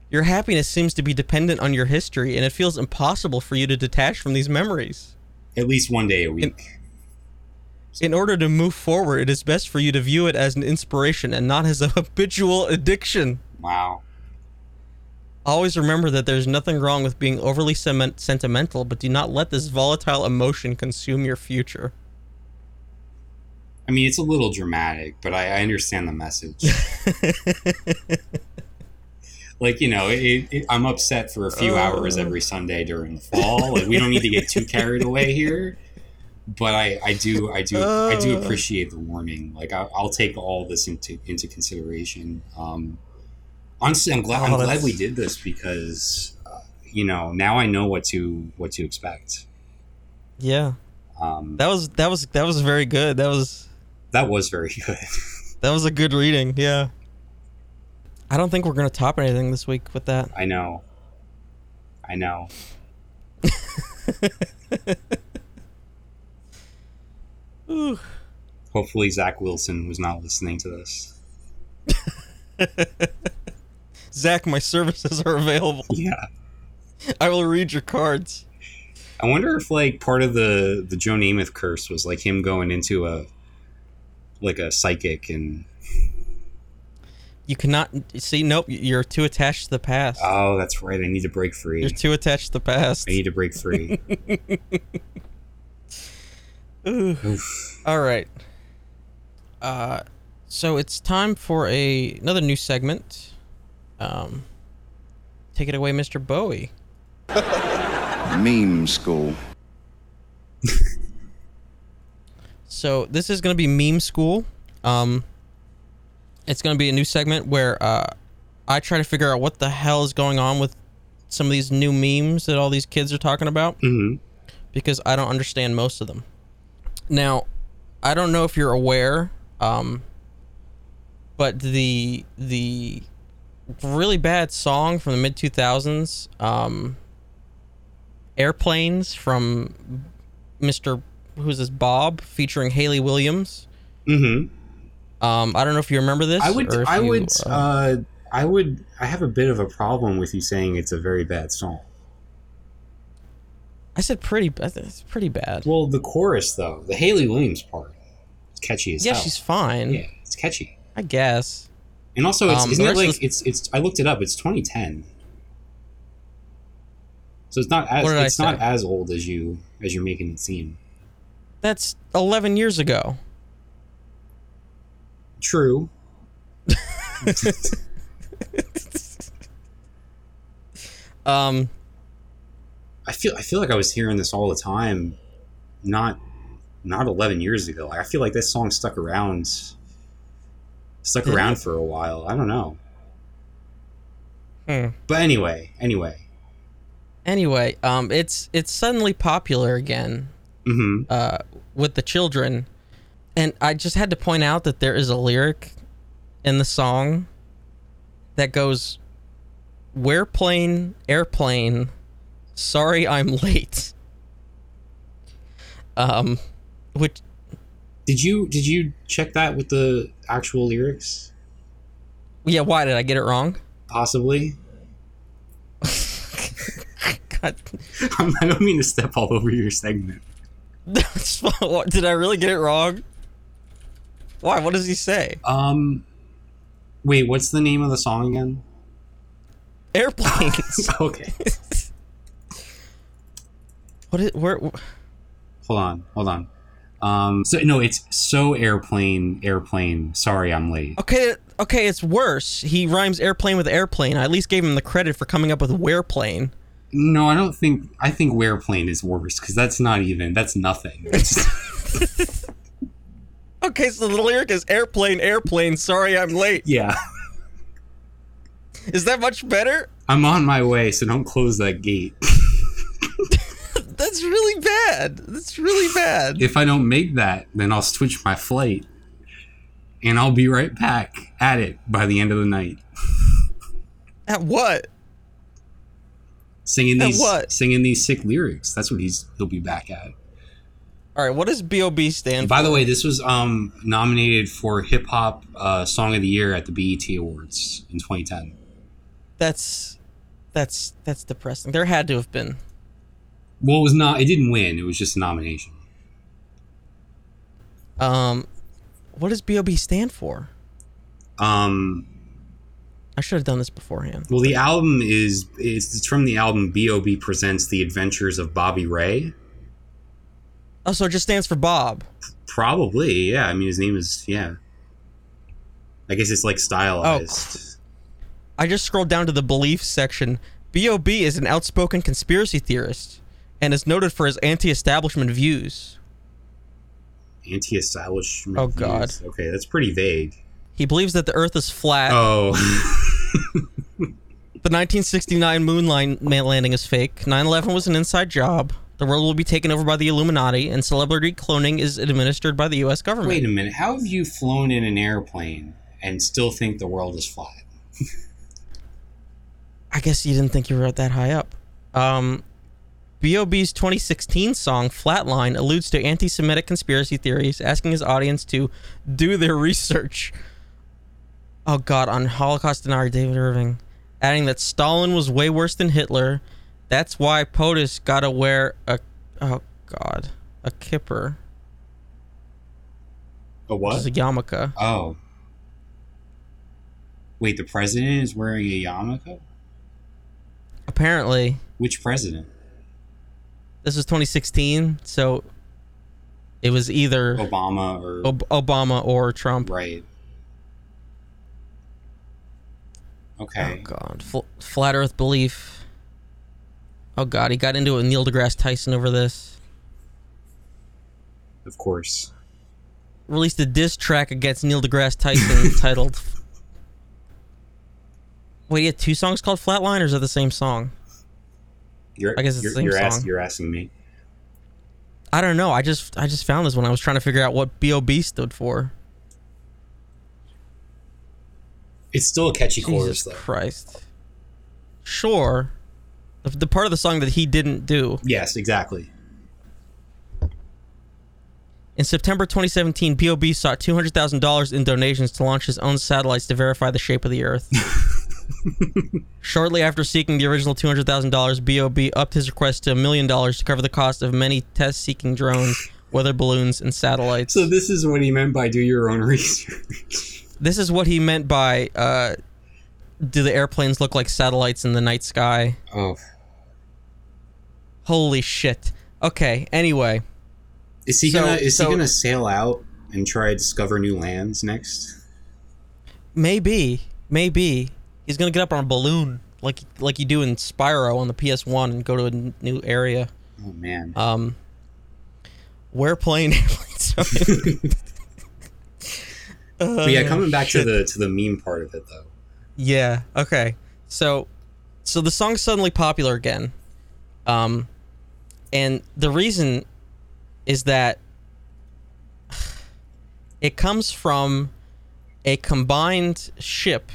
Your happiness seems to be dependent on your history, and it feels impossible for you to detach from these memories. At least one day a week. In order to move forward, it is best for you to view it as an inspiration and not as a habitual addiction. Wow. Always remember that there's nothing wrong with being overly sentimental, but do not let this volatile emotion consume your future. I mean, it's a little dramatic, but I, I understand the message. like, you know, it, it, I'm upset for a few hours every Sunday during the fall. Like, we don't need to get too carried away here. But I, I do, I do, I do Uh. appreciate the warning. Like, I, I'll take all this into into consideration. Um, honestly, I'm glad. Oh, I'm glad we did this because, uh, you know, now I know what to what to expect. Yeah, Um, that was that was that was very good. That was that was very good. that was a good reading. Yeah. I don't think we're gonna top anything this week with that. I know. I know. Ooh. Hopefully, Zach Wilson was not listening to this. Zach, my services are available. Yeah. I will read your cards. I wonder if like part of the the Joe Namath curse was like him going into a like a psychic and You cannot see. Nope, you're too attached to the past. oh that's right I need to break free You're too attached to the past. I need to break free Oof. All right. Uh, so it's time for a another new segment. Um, take it away, Mr. Bowie. Meme school. So this is going to be meme school. Um, it's going to be a new segment where uh, I try to figure out what the hell is going on with some of these new memes that all these kids are talking about Mhm. because I don't understand most of them. Now, I don't know if you're aware, um, but the the really bad song from the mid 2000s, um, "Airplanes" from Mr. Who's this Bob featuring Hayley Williams. Mhm. Um, I don't know if you remember this. I would I you, would uh, uh I would I have a bit of a problem with you saying it's a very bad song I said pretty. bad. It's pretty bad. well the chorus though the Hayley Williams part it's catchy as well. yeah, hell she's fine. yeah it's catchy I guess. and also it's Um, isn't it like of it's it's I looked it up it's 2010 so it's not as What did I it's not as old as you as you're making it seem That's 11 years ago. true Um, I feel I feel like I was hearing this all the time, not not eleven years ago. Like, I feel like this song stuck around, stuck around for a while. I don't know, hmm. but anyway, anyway, Anyway, um, it's it's suddenly popular again Mm-hmm. uh, with the children, and I just had to point out that there is a lyric in the song that goes, "We're plane, airplane. Sorry, I'm late." Um, which Did you did you check that with the actual lyrics? yeah, why did I get it wrong? Possibly. God, I don't mean to step all over your segment. That's fu- what- did I really get it wrong? Why? What does he say? Um, wait, what's the name of the song again? Airplanes. okay, what is where? hold on, hold on. Um, so no, it's so airplane, airplane. Sorry, I'm late. Okay, okay, it's worse. He rhymes airplane with airplane. I at least gave him the credit for coming up with whereplane. No, I don't think. I think whereplane is worse because that's not even. That's nothing. Okay, so the lyric is airplane, airplane. Sorry, I'm late. yeah, Is that much better? I'm on my way, so don't close that gate. That's really bad. That's really bad. If I don't make that, then I'll switch my flight, and I'll be right back at it by the end of the night. At what? Singing these, singing these sick lyrics. That's what he's he'll be back at. All right, what does BOB stand for? By for? the way, this was um, nominated for Hip Hop uh, Song of the Year at the BET Awards in 2010. That's that's that's depressing. There had to have been. Well, it was not. It didn't win. It was just a nomination. Um what does BOB stand for? Um, I should have done this beforehand. well, the album is is it's from the album B.O.B. presents the Adventures of Bobby Ray. Oh, so it just stands for Bob. Probably, yeah. I mean, his name is yeah. I guess it's like stylized. Oh, I just scrolled down to the belief section. BOB is an outspoken conspiracy theorist and is noted for his anti-establishment views. Anti-establishment. Oh, God. views. Okay, that's pretty vague. He believes that the Earth is flat. Oh, The 1969 moon landing is fake. 9/11 was an inside job. The world will be taken over by the Illuminati, and celebrity cloning is administered by the U.S. government. wait a minute. How have you flown in an airplane and still think the world is flat? I guess you didn't think you were that high up. Um, B.O.B.'s 2016 song "Flatline" alludes to anti-Semitic conspiracy theories, asking his audience to do their research. Oh God, on Holocaust denier David Irving, adding that Stalin was way worse than Hitler. That's why POTUS gotta wear a oh God a kippah, A what? a yarmulke. Oh. Wait, the president is wearing a yarmulke? Apparently, Which president? this was 2016, so it was either Obama or Ob- Obama or Trump. right? Oh God, Fl- flat Earth belief. Oh God, he got into it with Neil deGrasse Tyson over this. Of course. Released a diss track against Neil deGrasse Tyson titled. Wait, he had two songs called Flatline, or is that the same song? You're, I guess it's the same you're, ask- song. you're asking me. I don't know. I just I just found this when I was trying to figure out what B.O.B. stood for. It's still a catchy chorus, though. Christ. Sure. The, the part of the song that he didn't do. Yes, exactly. In September 2017, B.O.B. sought $200,000 in donations to launch his own satellites to verify the shape of the Earth. Shortly after seeking the original $200,000, B.O.B. upped his request to a million dollars to cover the cost of many test seeking drones, weather balloons, and satellites. So this is what he meant by do your own research. This is what he meant by uh, do the airplanes look like satellites in the night sky? oh. Holy shit. Okay, anyway. Is he So- gonna is so- he gonna sail out and try to discover new lands next? Maybe, maybe he's gonna get up on a balloon like like you do in Spyro on the PS1 and go to a new area. Oh man. Um, we're playing airplanes. but yeah, Uh, coming back shit. to the to the meme part of it though. yeah. Okay. So, so the song's suddenly popular again. Um, and the reason is that it comes from a combined ship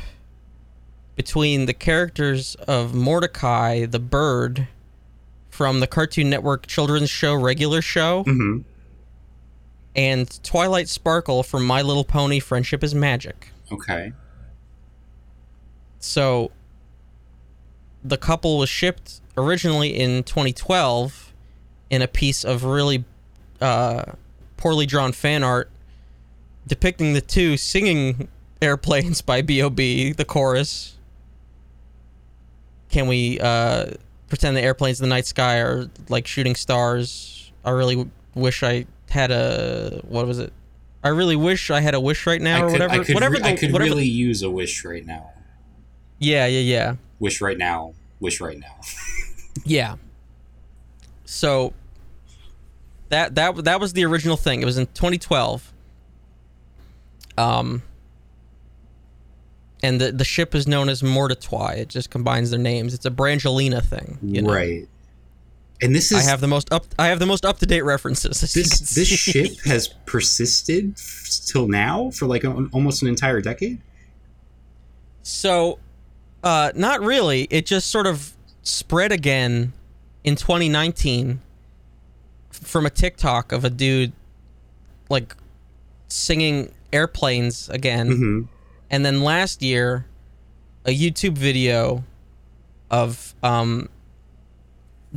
between the characters of Mordecai the bird from the Cartoon Network children's show regular show hmm and Twilight Sparkle from My Little Pony Friendship is Magic. Okay. So the couple was shipped originally in 2012 in a piece of really uh, poorly drawn fan art depicting the two singing airplanes by B.O.B. the chorus. Can we uh, pretend the airplanes in the night sky are like shooting stars? I really w- wish I had a what was it? I really wish I had a wish right now I or could, whatever. I could, whatever re- the, I could whatever the- really use a wish right now. yeah, yeah, yeah. Wish right now. Wish right now. Yeah. So that that that was the original thing. It was in 2012. Um and the the ship is known as Mordetwi. It just combines their names. It's a Brangelina thing, you know. Right. And this is I have the most up I have the most up to date references. this this ship has persisted f- till now for like a, almost an entire decade. So, uh, not really. It just sort of spread again in 2019 from a TikTok of a dude like singing airplanes again. hmm And then last year, a YouTube video of um,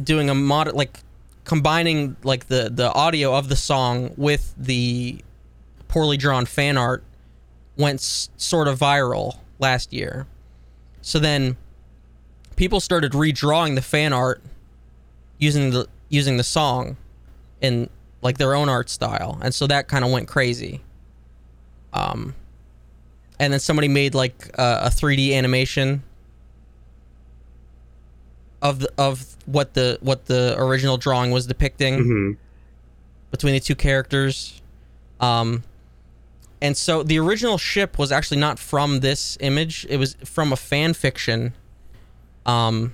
doing a mod like combining like the the audio of the song with the poorly drawn fan art went s- sort of viral last year. So then people started redrawing the fan art using the using the song in like their own art style. And so that kind of went crazy. Um and then somebody made like a 3D animation of the, of what the what the original drawing was depicting hmm between the two characters. Um, and so the original ship was actually not from this image; it was from a fan fiction, um,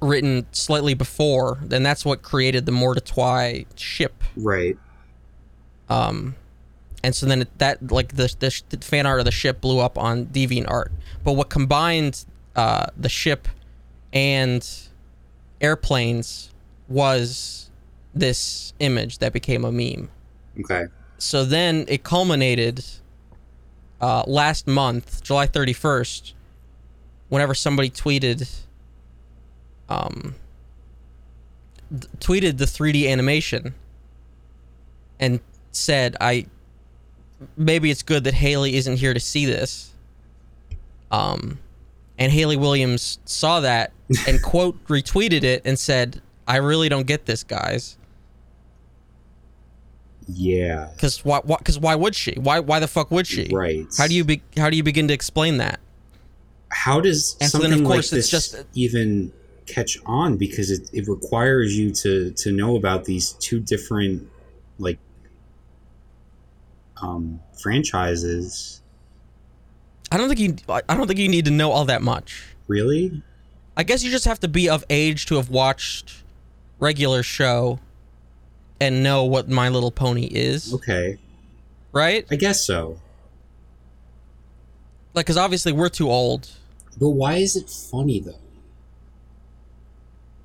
written slightly before, and that's what created the Mordetwi ship. Right. Um, and so then it, that like the, the the fan art of the ship blew up on DeviantArt. But what combined uh, the ship and airplanes was this image that became a meme. Okay. So then it culminated uh, last month, July 31st, whenever somebody tweeted, um, th- tweeted the 3D animation and said, "I maybe it's good that Hayley isn't here to see this." Um, and Hayley Williams saw that and quote retweeted it and said, "I really don't get this, guys." Yeah. Because why? Because why would she? Why? Why the fuck would she? Right. How do you be? How do you begin to explain that? How does And so something then, of like course, it's this just- even catch on? Because it, it requires you to to know about these two different like um franchises. I don't think you. I don't think you need to know all that much. Really? I guess you just have to be of age to have watched regular show and know what My Little Pony is, Okay. right? I guess so. Like, because obviously we're too old. But why is it funny though?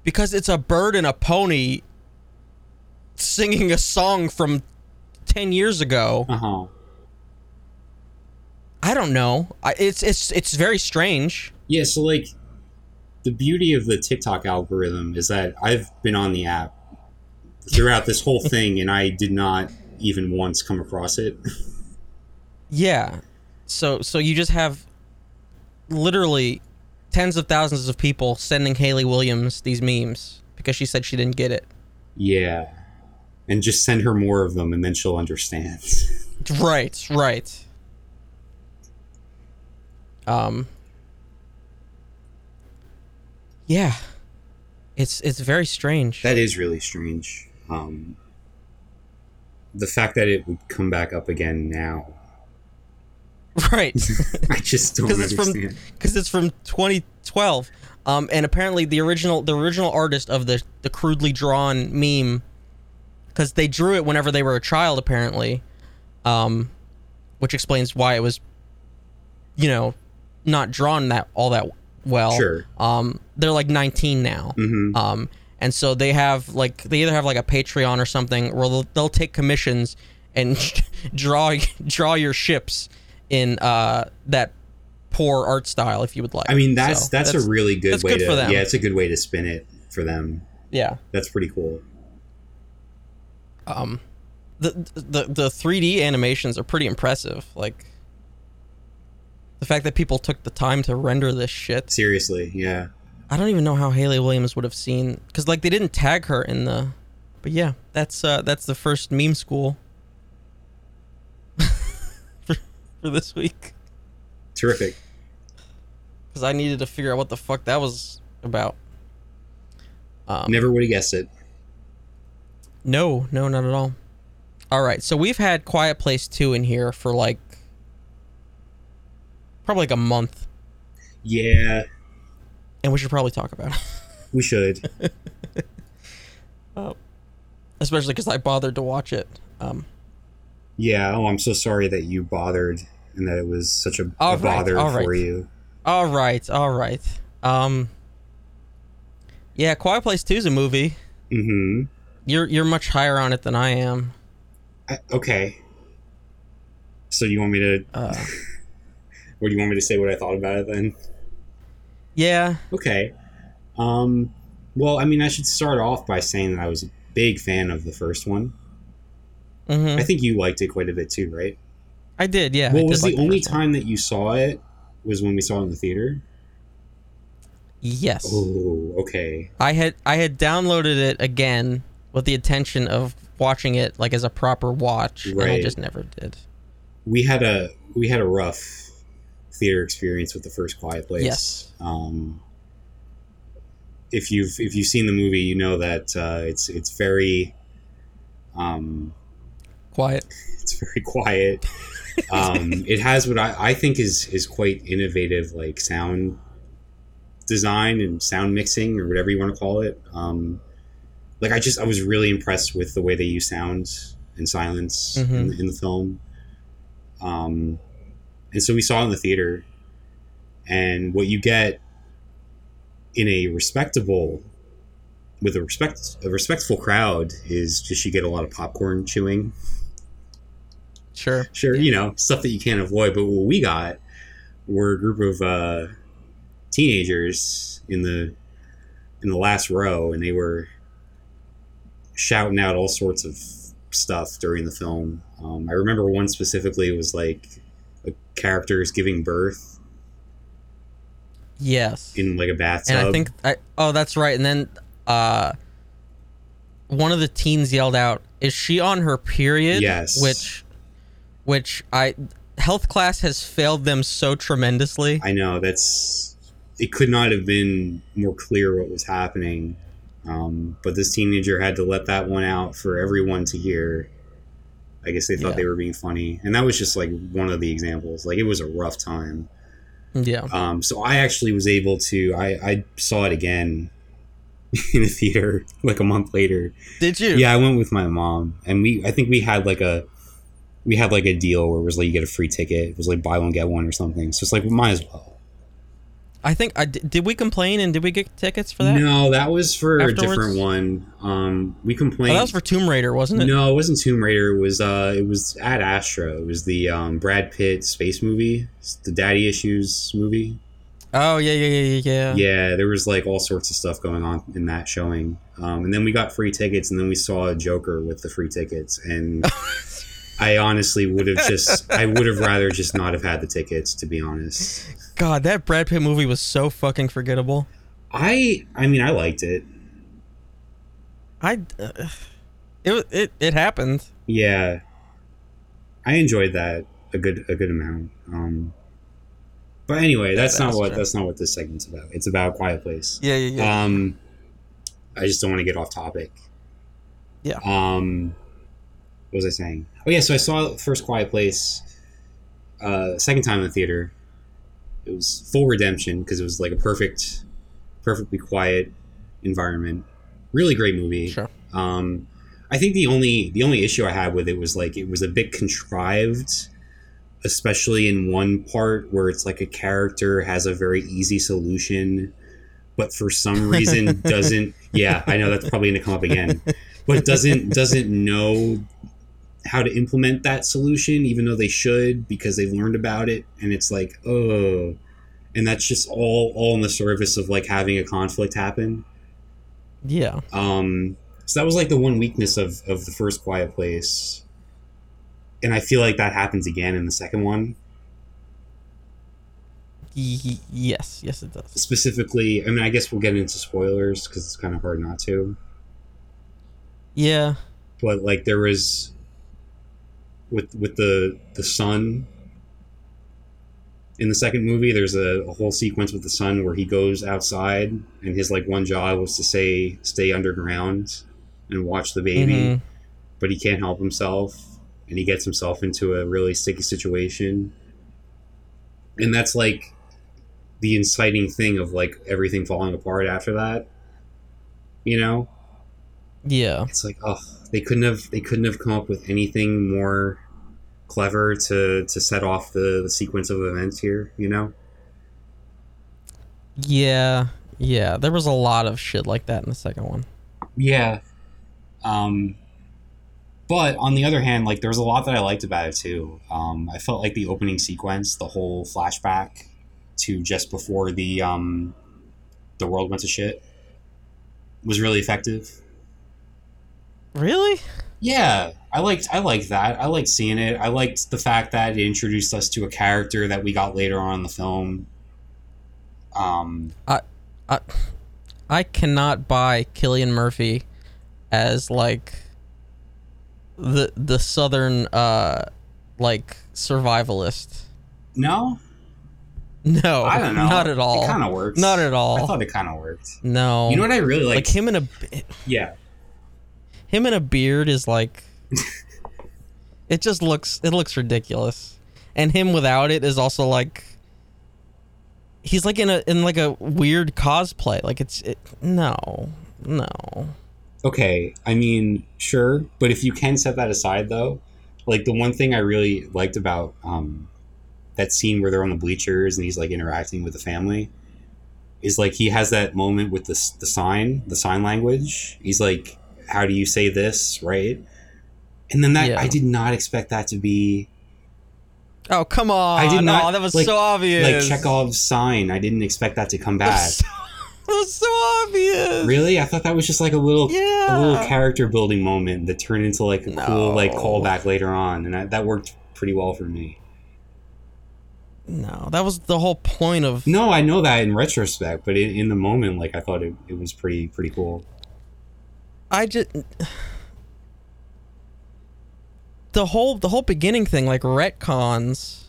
Because it's a bird and a pony singing a song from ten years ago. Uh huh. I don't know. I, it's it's it's very strange. Yeah, so like the beauty of the TikTok algorithm is that I've been on the app throughout this whole thing and I did not even once come across it. Yeah. So so you just have literally tens of thousands of people sending Hayley Williams these memes because she said she didn't get it. yeah. And just send her more of them and then she'll understand. Right, right. Um Yeah. It's it's very strange. that is really strange. Um the fact that it would come back up again now. right. I just don't from understand. because it's from 2012. Um, and apparently the original the original artist of the the crudely drawn meme, because they drew it whenever they were a child apparently, um, which explains why it was, you know, not drawn that all that well. Sure. Um, they're like 19 now. hmm Um, and so they have like they either have like a Patreon or something where they'll, they'll take commissions and draw draw your ships in uh that poor art style if you would like. I mean, that's, So that's a really good that's way good to for them. yeah, it's a good way to spin it for them. yeah. That's pretty cool. Um, the the the 3D animations are pretty impressive. Like the fact that people took the time to render this shit. Seriously, yeah. I don't even know how Hayley Williams would have seen because like they didn't tag her in the. But yeah, that's uh that's the first meme school for for this week Terrific. because I needed to figure out what the fuck that was about. Um, Never would have guessed it. No, no, not at all. All right, so we've had Quiet Place 2 in here for like probably like a month, Yeah, and we should probably talk about it. we should. Especially because I bothered to watch it. Um, Yeah. Oh, I'm so sorry that you bothered and that it was such a, a right, bother for right. you. all right, all right. Um, yeah, Quiet Place 2 is a movie. Mm-hmm. You're you're much higher on it than I am. I, okay. So you want me to? Uh, Or do you want me to say what I thought about it then? yeah, Okay. Um. Well, I mean, I should start off by saying that I was a big fan of the first one. hmm I think you liked it quite a bit too, right? I did. Yeah. What did was like the only first one. time that you saw it? Was when we saw it in the theater. Yes. Oh, okay. I had I had downloaded it again with the intention of watching it like as a proper watch, and I just never did. We had a we had a rough theater experience with the first Quiet Place. Yes. Um, if you've if you've seen the movie, you know that uh, it's it's very um, Quiet. it's very quiet. Um, it has what I, I think is is quite innovative, like sound design and sound mixing or whatever you want to call it. Um, like I just I was really impressed with the way they use sound and silence in, Mhm. in the film. Um, and so we saw it in the theater, and what you get in a respectable with a respect a respectful crowd is just you get a lot of popcorn chewing. Sure. sure you know stuff that you can't avoid. But what we got were a group of uh, teenagers in the in the last row and they were shouting out all sorts of stuff during the film. Um, i remember one specifically was like a character is giving birth Yes. in like a bathtub and I think I oh that's right. And then uh one of the teens yelled out, "Is she on her period?" Yes. Which which I health class has failed them so tremendously. i know that's it could not have been more clear what was happening um, but this teenager had to let that one out for everyone to hear i guess they thought Yeah. they were being funny. And that was just like one of the examples. Like it was a rough time. Yeah. um, so i actually was able to i, I saw it again in the theater like a month later. Did you? yeah i went with my mom. And we i think we had like a we had like a deal where it was like you get a free ticket. It was like buy one get one or something. So it's like we might as well I think I did, did we complain and did we get tickets for that? No, that was for Afterwards? a different one. Um, we Oh, complained. that was for Tomb Raider, wasn't it? no, it wasn't Tomb Raider. It was uh, it was at Astro. It was the um, Brad Pitt space movie, It's the Daddy Issues movie. Oh yeah, yeah, yeah, yeah, yeah. Yeah, there was like all sorts of stuff going on in that showing. Um, and then we got free tickets, and then we saw a Joker with the free tickets, and I honestly would have just, I would have rather just not have had the tickets, to be honest. God, that Brad Pitt movie was so fucking forgettable. I, I mean, I liked it. I, uh, it it it happened. Yeah, I enjoyed that a good a good amount. Um, but anyway, that's not what Astra. that's not what this segment's about. It's about Quiet Place. Yeah, yeah, yeah. Um, I just don't want to get off topic. Yeah. Um, what was I saying? Yeah, so I saw first Quiet Place. Uh, second time in the theater. It was full redemption because it was like a perfect, perfectly quiet environment. Really great movie. Sure. Um, I think the only the only issue I had with it was like it was a bit contrived, especially in one part where it's like a character has a very easy solution, but for some reason doesn't. Yeah, I know that's probably going to come up again, but doesn't doesn't know how to implement that solution, even though they should because they've learned about it, and it's like oh, and that's just all all in the service of like having a conflict happen. Yeah. Um, so that was like the one weakness of of the first Quiet Place, and I feel like that happens again in the second one. Y- yes. Yes, it does. Specifically, I mean, I guess we'll get into spoilers because it's kind of hard not to. Yeah. But like there was with with the the son in the second movie there's a, a, whole sequence with the son where he goes outside and his like one job was to say stay underground and watch the baby Mhm. but he can't help himself and he gets himself into a really sticky situation. And that's like the inciting thing of like everything falling apart after that you know Yeah. it's like oh they couldn't have they couldn't have come up with anything more clever to to set off the, the sequence of events here you know Yeah. Yeah. There was a lot of shit like that in the second one. yeah um but on the other hand like there was a lot that i liked about it too um i felt like the opening sequence the whole flashback to just before the um the world went to shit was really effective Really? Yeah, I liked I liked that. I liked seeing it. I liked the fact that it introduced us to a character that we got later on in the film. Um, I I, I cannot buy Cillian Murphy as like the the southern uh like survivalist. no, No, I don't know. not at all. It kind of worked. Not at all. I thought it kind of worked. no, You know what I really like him in a yeah, him in a beard is like it just looks it looks ridiculous, and him without it is also like he's like in a in like a weird cosplay. Like it's it, no no. okay. I mean, sure, but if you can set that aside, though, like the one thing I really liked about um, that scene where they're on the bleachers and he's like interacting with the family is like he has that moment with the the sign, the sign language. He's like, "How do you say this?" Right, and then that Yeah. I did not expect that to be Oh come on! I did not- Oh, that was like- so obvious. like Chekhov's sign. I didn't expect that to come That back. was so, that was so obvious. Really, I thought that was just like a little Yeah. a little character building moment that turned into like a cool like No. callback later on, and I, that worked pretty well for me. No, that was the whole point of. No, I know that in retrospect, but in, in the moment, like I thought it, it was pretty pretty cool. I just the whole the whole beginning thing, like retcons.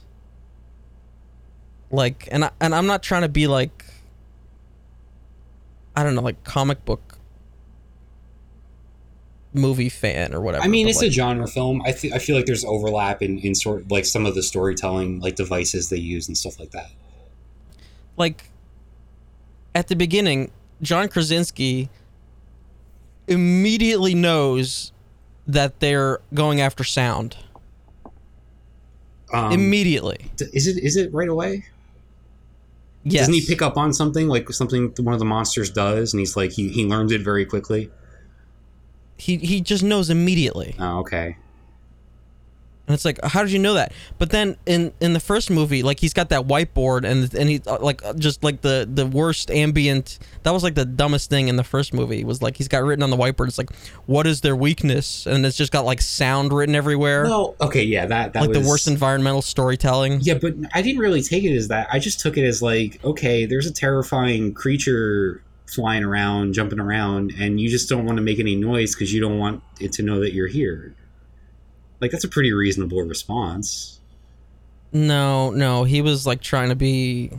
Like, and I, and I'm not trying to be like. I don't know, like comic book movie fan or whatever. I mean, it's like, a genre film. I th- I feel like there's overlap in in sort like some of the storytelling like devices they use and stuff like that. like at the beginning, John Krasinski immediately knows that they're going after sound. Um, immediately. is it is it right away? Yes. Doesn't he pick up on something like something one of the monsters does, and he's like he he learns it very quickly. he he just knows immediately. Oh, okay. And it's like, how did you know that? But then in in the first movie, like he's got that whiteboard and and he uh, like uh, just like the the worst ambient. That was like the dumbest thing in the first movie was like he's got written on the whiteboard. It's like, what is their weakness? And it's just got like sound written everywhere, Well, okay, yeah, that that like was the worst environmental storytelling. Yeah, but I didn't really take it as that. I just took it as like, okay, there's a terrifying creature flying around, jumping around, and you just don't want to make any noise because you don't want it to know that you're here. Like that's a pretty reasonable response. No, no, he was like trying to be.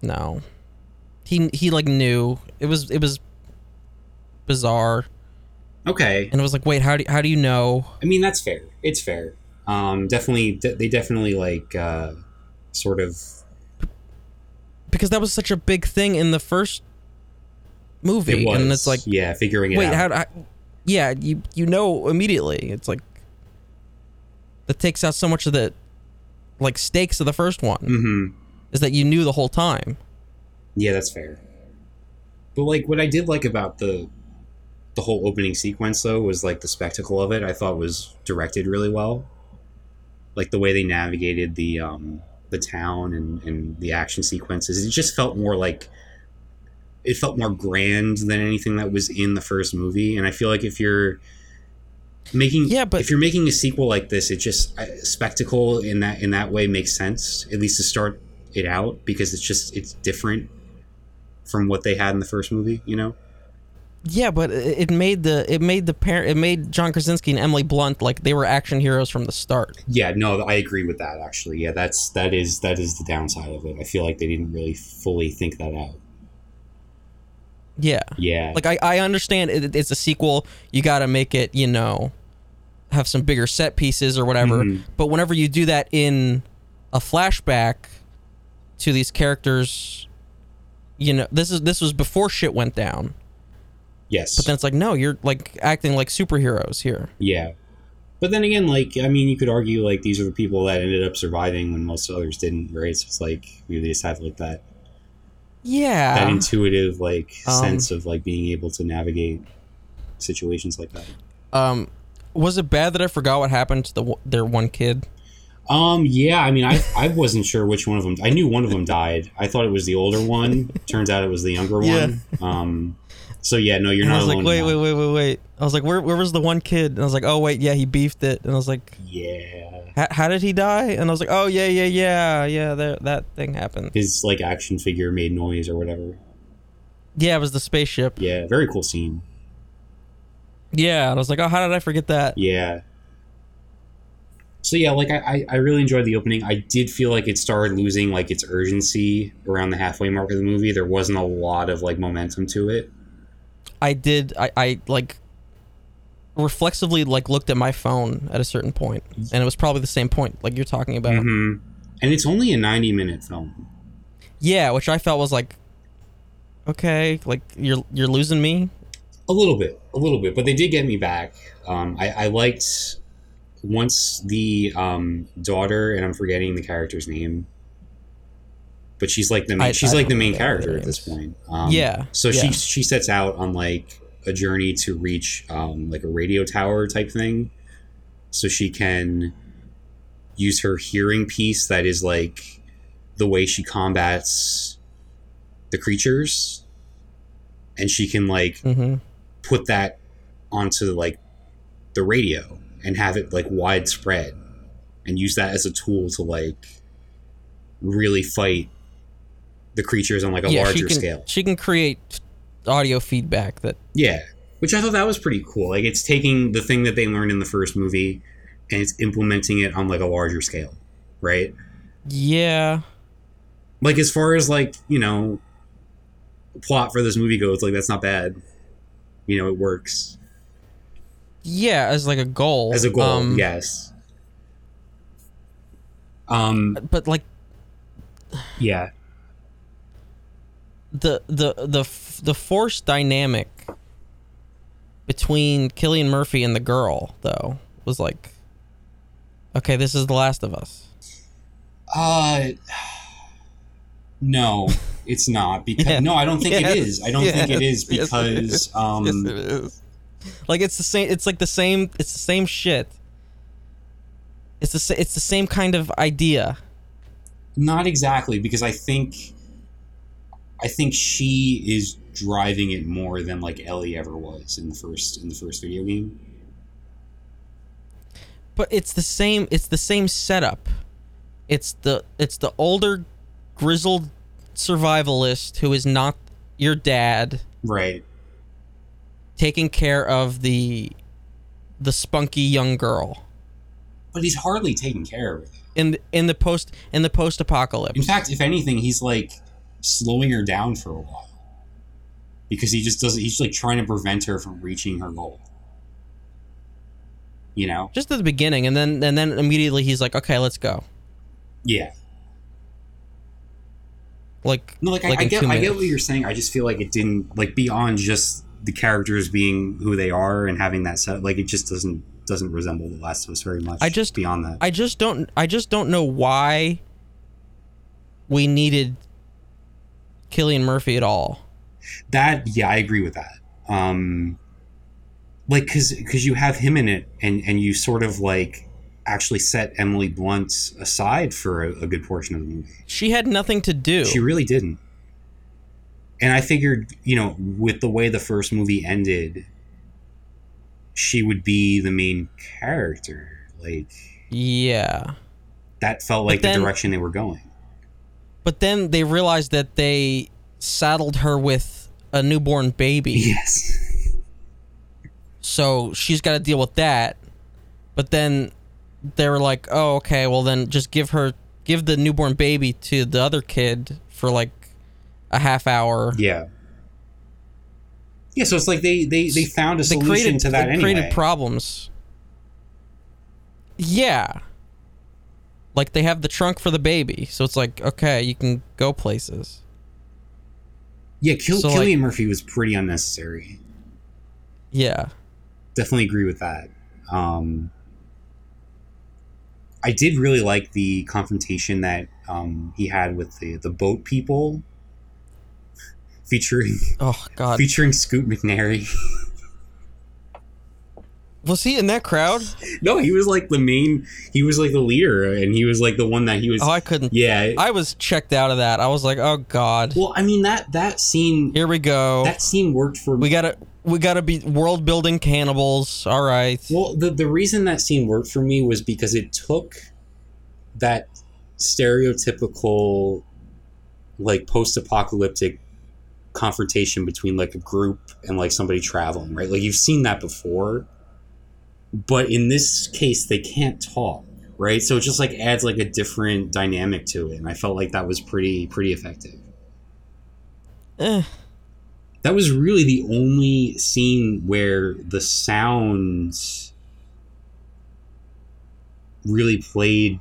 No, he he like knew it was it was bizarre, Okay, and it was like, wait, how do how do you know? I mean that's fair. It's fair. Um, definitely, de- they definitely like uh, sort of. because that was such a big thing in the first movie, It was. and it's like, yeah, figuring it wait, out. how? how yeah, you you know immediately. It's like that takes out so much of the like stakes of the first one. hmm Is that you knew the whole time? Yeah, that's fair. But like what I did like about the the whole opening sequence though was like the spectacle of it I thought was directed really well. Like the way they navigated the um the town and, and the action sequences. It just felt more like it felt more grand than anything that was in the first movie. And I feel like if you're making Yeah, but- if you're making a sequel like this, it just uh, spectacle in that in that way makes sense at least to start it out because it's just it's different from what they had in the first movie. You know? Yeah, but it it made the it made the parent it made John Krasinski and Emily Blunt like they were action heroes from the start. Yeah, no, I agree with that. Actually, yeah, that's that is that is the downside of it. I feel like they didn't really fully think that out. Yeah. Yeah, Like I, I understand it, it's a sequel. You got to make it, you know, have some bigger set pieces or whatever. Mhm. But whenever you do that in a flashback to these characters, you know, this is this was before shit went down. yes, But then it's like, no, you're like acting like superheroes here. yeah. But then again, like I mean, you could argue like these are the people that ended up surviving when most others didn't, right? So it's like maybe they just have like that Yeah. that intuitive like Um, sense of like being able to navigate situations like that. um, was it bad that I forgot what happened to the their one kid? Um, yeah, I mean, I, I wasn't sure which one of them. I knew one of them died. I thought it was the older one. Turns out it was the younger Yeah. one. Um, so yeah, no, you're And I was like, wait, wait, wait, wait, wait. I was like, where, where was the one kid? And I was like, oh wait, yeah, he beefed it. And I was like, Yeah, how, how did he die? And I was like, oh yeah, yeah, yeah, yeah, there, that thing happened. his like action figure made noise or whatever. Yeah, it was the spaceship. Yeah, very cool scene. Yeah, and I was like, oh, how did I forget that? Yeah. So yeah, like I, I, I really enjoyed the opening. I did feel like it started losing like its urgency around the halfway mark of the movie. There wasn't a lot of like momentum to it. I did, I, I like reflexively like looked at my phone at a certain point, and it was probably the same point like you're talking about. hmm And it's only a ninety minute film. Yeah, which I felt was like, okay, like you're you're losing me. A little bit, a little bit, but they did get me back. Um, I, I liked once the um, daughter, and I'm forgetting the character's name, but she's like the main, I- she's I like the main character at this point. Um, Yeah, So yeah. she she sets out on like a journey to reach um, like a radio tower type thing, so she can use her hearing piece that is like the way she combats the creatures, and she can like Mm-hmm. put that onto like the radio and have it like widespread and use that as a tool to like really fight the creatures on like a yeah, larger she can, scale. She can create audio feedback that Yeah, which I thought that was pretty cool. Like it's taking the thing that they learned in the first movie and it's implementing it on like a larger scale, right? yeah, Like as far as like, you know, plot for this movie goes, like that's not bad. You know, it works. yeah, as like a goal. As a goal, Um, yes. Um But like yeah. The the the the force dynamic between Cillian Murphy and the girl though was like okay this is the last of us. Uh no, it's not because Yeah. no, I don't think Yes, it is. I don't think it is yes, yes, it because um yes it is. Like it's the same it's like the same it's the same shit. It's the it's the same kind of idea. Not exactly, because I think I think she is driving it more than like Ellie ever was in the first in the first video game. but it's the same it's the same setup it's the it's the older grizzled survivalist who is not your dad Right. taking care of the the spunky young girl But he's hardly taking care of it. in in the post in the post apocalypse. In fact, if anything, he's like slowing her down for a while. Because he just doesn't he's like trying to prevent her from reaching her goal. You know? just at the beginning, and then and then immediately he's like, "Okay, let's go." Yeah. Like No, like, like I, I get, I get what you're saying. I just feel like it didn't like beyond just the characters being who they are and having that set. Like it just doesn't doesn't resemble The Last of Us very much. I just- beyond that. I just don't I just don't know why we needed Cillian Murphy at all. that yeah, I agree with that. Um, like because because you have him in it, and and you sort of like actually set Emily Blunt aside for a, a good portion of the movie. She had nothing to do. She really didn't. And I figured, you know, with the way the first movie ended, she would be the main character. Like yeah. that felt like then- the direction they were going. But then they realized that they saddled her with a newborn baby. Yes. So she's got to deal with that. But then they were like, "Oh, okay. Well, then just give her give the newborn baby to the other kid for like a half hour." Yeah. Yeah, so it's like they they, they found a They solution created to that they anyway. created problems. Yeah. Like they have the trunk for the baby, so it's like okay, you can go places. yeah, Kill, so, like- Cillian Murphy was pretty unnecessary. Yeah. Definitely agree with that. Um, I did really like the confrontation that um, he had with the the boat people, featuring Oh God. featuring Scoot McNairy. Was he in that crowd? no, he was like the main. He was like the leader, and he was like the one that he was. Oh, I couldn't. yeah. I was checked out of that. I was like, oh God. well, I mean that that scene Here we go. that scene worked for me. We gotta we gotta be world building cannibals. All right. Well, the the reason that scene worked for me was because it took that stereotypical like post-apocalyptic confrontation between like a group and like somebody traveling, right? Like you've seen that before. But in this case they can't talk, right? So it just like adds like a different dynamic to it, and I felt like that was pretty pretty effective. Eh. That was really the only scene where the sounds really played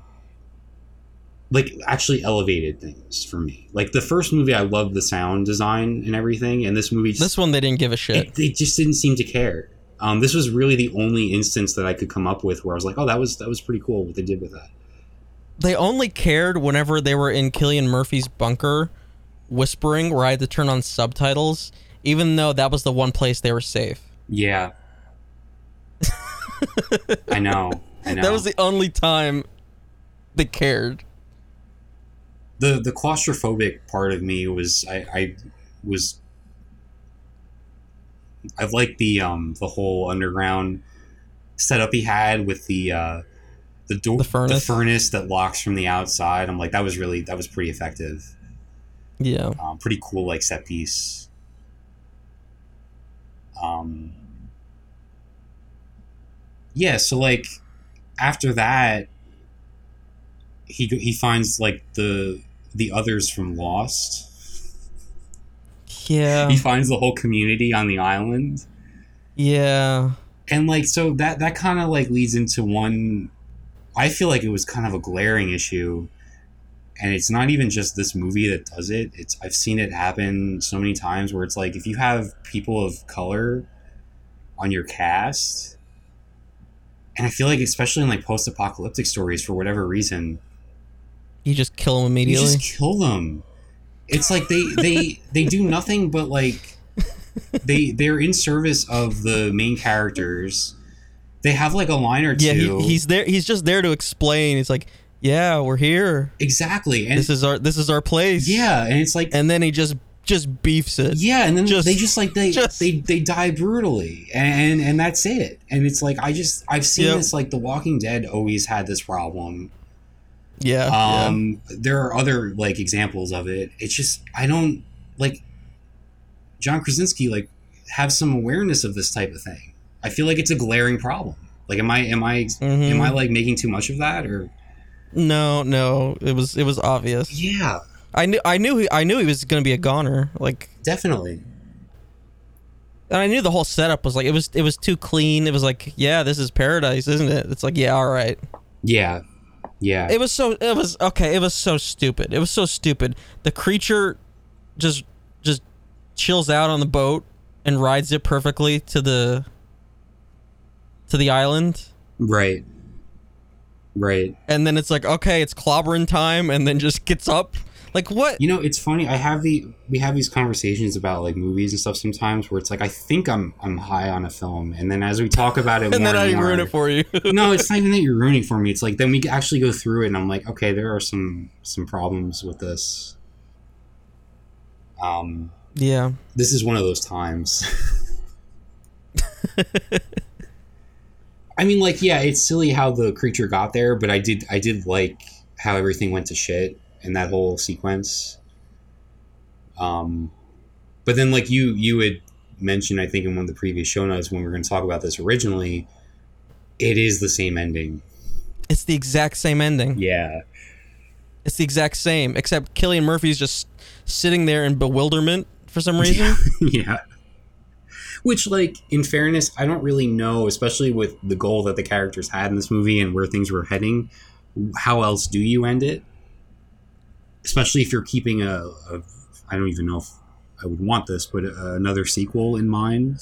like actually elevated things for me. Like the first movie I loved the sound design and everything and this movie just, This one they didn't give a shit. it, they just didn't seem to care. Um, this was really the only instance that I could come up with where I was like, "Oh, that was that was pretty cool what they did with that." They only cared whenever they were in Cillian Murphy's bunker, whispering, where I had to turn on subtitles, even though that was the one place they were safe. Yeah, I know. I know. That was the only time they cared. the the claustrophobic part of me was I, I was I like the um the whole underground setup he had with the uh the door The furnace? furnace that locks from the outside. I'm like that was really that was pretty effective. Yeah. Um, pretty cool like set piece. Um yeah, so like after that he he finds like the the others from Lost. Yeah. He finds the whole community on the island. Yeah. And like so that that kind of like leads into one I feel like it was kind of a glaring issue and it's not even just this movie that does it. It's I've seen it happen so many times where it's like if you have people of color on your cast and I feel like especially in like post-apocalyptic stories for whatever reason You just kill you immediately. just kill them. It's like they they they do nothing but like they they're in service of the main characters. They have like a line or two. yeah, he, he's there. He's just there to explain. He's like, "Yeah, we're here. exactly, and This is our this is our place." yeah, and it's like And then he just just beefs it. yeah, and then just- they just like they just- they they die brutally, and and that's it. And it's like I just I've seen Yep. this like The Walking Dead always had this problem. Yeah. yeah. Um, there are other like examples of it. It's just I don't like John Krasinski like have some awareness of this type of thing. I feel like it's a glaring problem. Like, am I am I Mhm. am I like making too much of that or? No, no, it was it was obvious. Yeah, I knew I knew he I knew he was gonna be a goner. Like, definitely. and I knew the whole setup was like it was it was too clean. It was like, yeah, this is paradise, isn't it? It's like, yeah, all right. Yeah, Yeah. It was so it was okay, it was so stupid. It was so stupid. The creature just just chills out on the boat and rides it perfectly to the to the island. right. Right. And then it's like, okay, it's clobbering time and then just gets up. Like what? You know, it's funny. I have the we have these conversations about like movies and stuff sometimes where it's like I think I'm I'm high on a film, and then as we talk about it, and more then I more, ruin it for you. no, it's not even that you're ruining for me. It's like then we actually go through it, and I'm like, okay, there are some some problems with this. Um, yeah. this is one of those times. I mean, like, yeah, it's silly how the creature got there, but I did, I did like how everything went to shit in that whole sequence. Um, but then, like you, you had mentioned, I think in one of the previous show notes when we were going to talk about this originally, it is the same ending. It's the exact same ending. Yeah, It's the exact same, except Cillian Murphy's just sitting there in bewilderment for some reason. yeah. Which, like, in fairness, I don't really know, especially with the goal that the characters had in this movie and where things were heading. How else do you end it? Especially if you're keeping a, a I don't even know if I would want this, but uh another sequel in mind.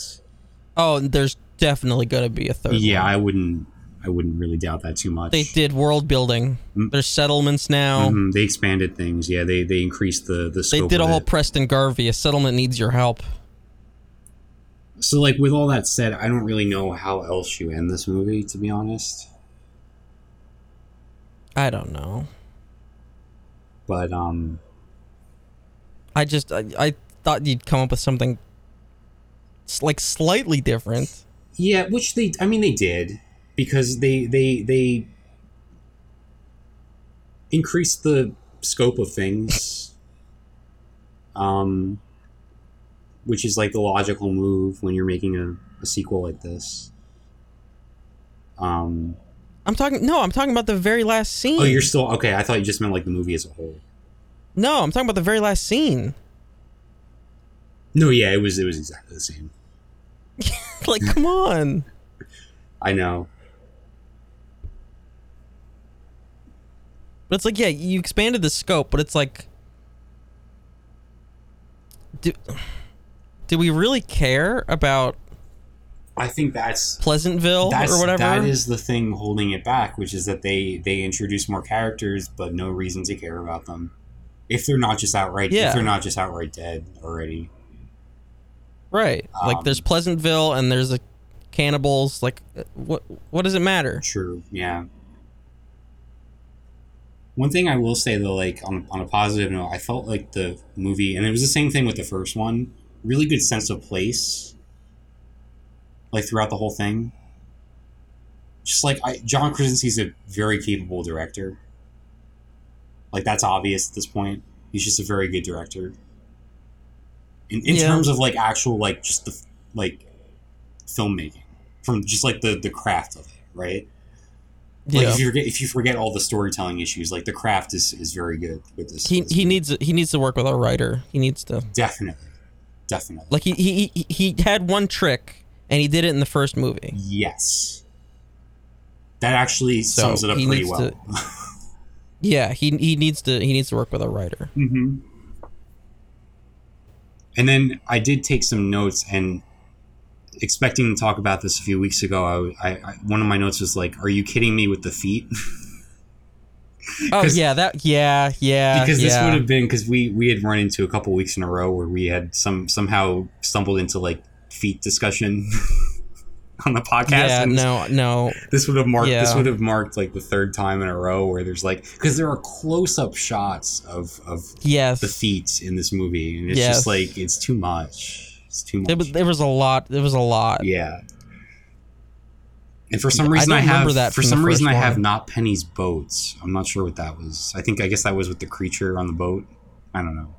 oh, there's definitely going to be a third. Yeah, one. I wouldn't. I wouldn't really doubt that too much. They did world building. Mm. There's settlements now. Mhm, they expanded things. Yeah, they they increased the the They did a whole it. Preston Garvey. A settlement needs your help. So, like, with all that said, I don't really know how else you end this movie. To be honest, I don't know. But um, I just I, I thought you'd come up with something like slightly different. Yeah, which they I mean they did because they they they increased the scope of things. Um which is like the logical move when you're making a, a sequel like this. Um I'm talking no, I'm talking about the very last scene. Oh, you're still okay, I thought you just meant like the movie as a whole. No, I'm talking about the very last scene. No, yeah, it was it was exactly the same. like, come on. I know. But it's like, yeah, you expanded the scope, but it's like, do, do we really care about I think that's Pleasantville that's, or whatever? That is the thing holding it back, which is that they they introduce more characters, but no reason to care about them. If they're not just outright, Yeah. if they're not just outright dead already. right. Um, like, there's Pleasantville and there's a cannibals. Like, uh, what what does it matter? True. Yeah. One thing I will say though, like on on a positive note, I felt like the movie, and it was the same thing with the first one. Really good sense of place, like throughout the whole thing. Just like I, John Krasinski's a very capable director. Like that's obvious at this point. He's just a very good director. In in Yeah. terms of like actual like just the like filmmaking from just like the the craft of it, right? Like yeah. if you forget if you forget all the storytelling issues, like the craft is is very good with this. He this he movie. needs he needs to work with a writer. He needs to definitely, definitely. like he he he- he had one trick and he did it in the first movie. Yes, that actually So sums it up pretty well. to- Yeah, he he needs to he needs to work with a writer. hmm And then I did take some notes and expecting to talk about this a few weeks ago. I, I, I one of my notes was like, "Are you kidding me with the feet?" oh yeah, that yeah yeah because this would have been because we we had run into a couple weeks in a row where we had some somehow stumbled into like feet discussion on the podcast. yeah and no no this would have marked this would have marked like the third time in a row where there's like because there are close up shots of of yes the feet in this movie and it's Yes. just like it's too much. It's too much. There was, there was a lot. There was a lot. yeah. And for some reason don't I, have that for some reason I have not Penny's boats. I'm not sure what that was. I think I guess that was with the creature on the boat. I don't know.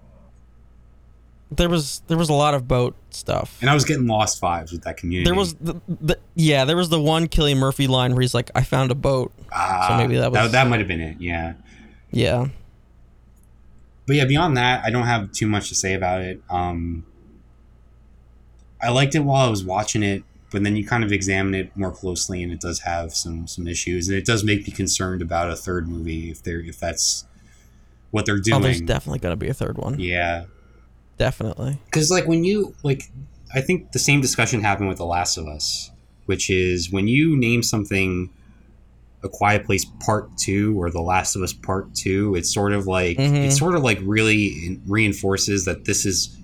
There was there was a lot of boat stuff. And I was getting lost vibes with that community. There was the, the yeah there was the one Cillian Murphy line where he's like I found a boat. ah, so maybe that that, was- that might have been it. Yeah. Yeah. but yeah, beyond that, I don't have too much to say about it. Um, I liked it while I was watching it. but then you kind of examine it more closely, and it does have some some issues, and it does make me concerned about a third movie if they're if that's what they're Oh, doing. there's definitely gonna be a third one. yeah, Definitely. because like when you like, I think the same discussion happened with The Last of Us, which is when you name something. A Quiet Place Part Two or The Last of Us Part Two. It's sort of like Mhm. it sort of like really reinforces that this is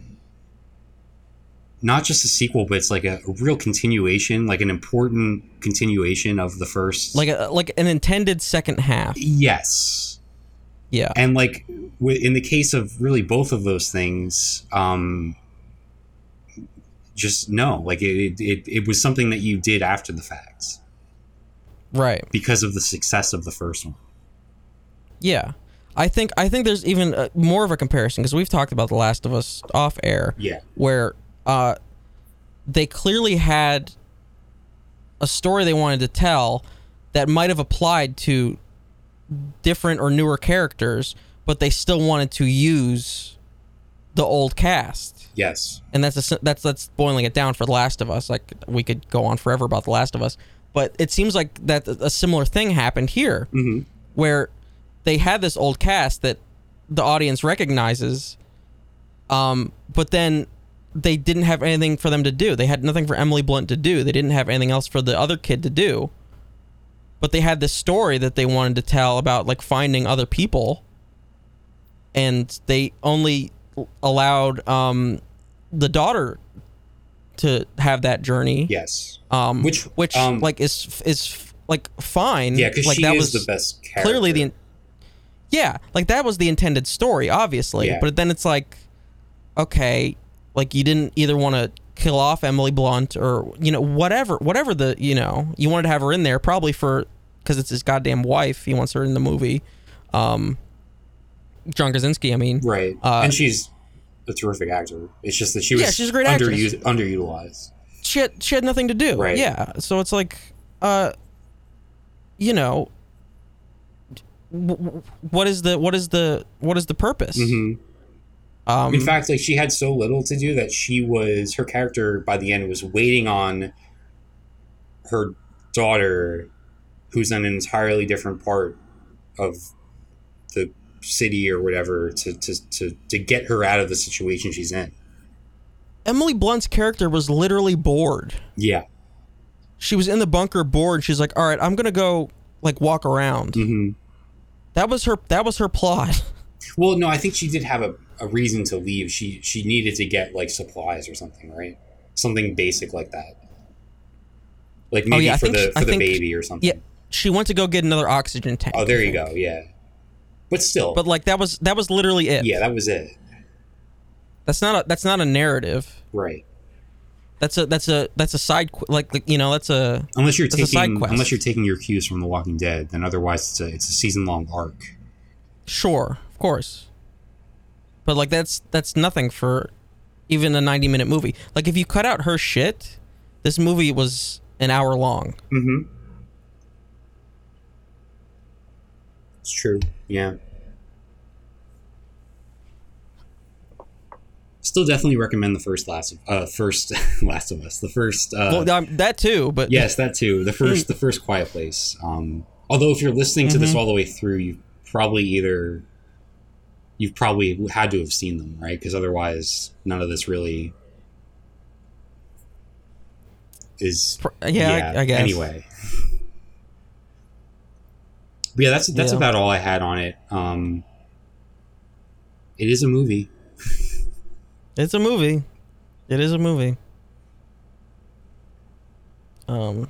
not just a sequel, but it's like a, a real continuation, like an important continuation of the first. Like a like an intended second half. yes, Yeah. and like wi- in the case of really both of those things, um, just no, like it, it, it was something that you did after the fact Right. because of the success of the first one. Yeah. I think I think there's even uh, more of a comparison because we've talked about The Last of Us off air. Yeah, where uh, they clearly had a story they wanted to tell that might have applied to different or newer characters, but they still wanted to use the old cast. yes, And that's a, that's that's boiling it down for The Last of Us. Like we could go on forever about The Last of Us, but it seems like that a similar thing happened here, hmm where they had this old cast that the audience recognizes, um, but then they didn't have anything for them to do. They had nothing for Emily Blunt to do. They didn't have anything else for the other kid to do. But they had this story that they wanted to tell about like finding other people, and they only allowed um, the daughter to have that journey. yes, Um, Which, which um, like is is like fine. yeah, because like she that is was the best. Character. clearly the yeah like that was the intended story obviously Yeah. but then it's like okay like you didn't either want to kill off emily blunt or you know whatever whatever the you know you wanted to have her in there probably for because it's his goddamn wife he wants her in the movie. Um john krasinski i mean. Right, uh, and she's a terrific actor. It's just that she was Yeah, she's a great underused, underutilized. she had, she had nothing to do. Right. yeah. So it's like uh you know what is the what is the what is the purpose? Hmm um In fact, like she had so little to do that she was her character by the end was waiting on her daughter, who's in an entirely different part of the city or whatever, to to to, to get her out of the situation she's in. Emily Blunt's character was literally bored. Yeah. She was in the bunker bored. She's like, "All right, I'm gonna go like walk around." hmm That was her. That was her plot. Well, no, I think she did have a, a reason to leave. She she needed to get like supplies or something, right? Something basic like that. Like oh, maybe Oh, yeah, for the she- for I the think- baby or something. Yeah, she went to go get another oxygen tank. Oh, there you go. Yeah. But still, But like that was that was literally it. yeah, that was it. That's not a that's not a narrative. Right. That's a that's a that's a side qu- like, like you know that's a Unless you're taking quest. unless you're taking your cues from The Walking Dead, then otherwise it's a it's a season long arc. sure of course. But like that's that's nothing for even a 90 minute movie. Like if you cut out her shit, this movie was an hour long. Mm-hmm. It's true. Yeah. Still definitely recommend the first Last of uh first Last of Us. The first uh well, um, that too, but yes, that too. The first the first Quiet Place. Um although if you're listening to this Mhm. all the way through, you probably either you've probably had to have seen them, right? Because otherwise none of this really is Pr- yeah, I, I guess. Anyway. But yeah, that's that's Yeah. about all I had on it. Um it is a movie. It's a movie. It is a movie. Um.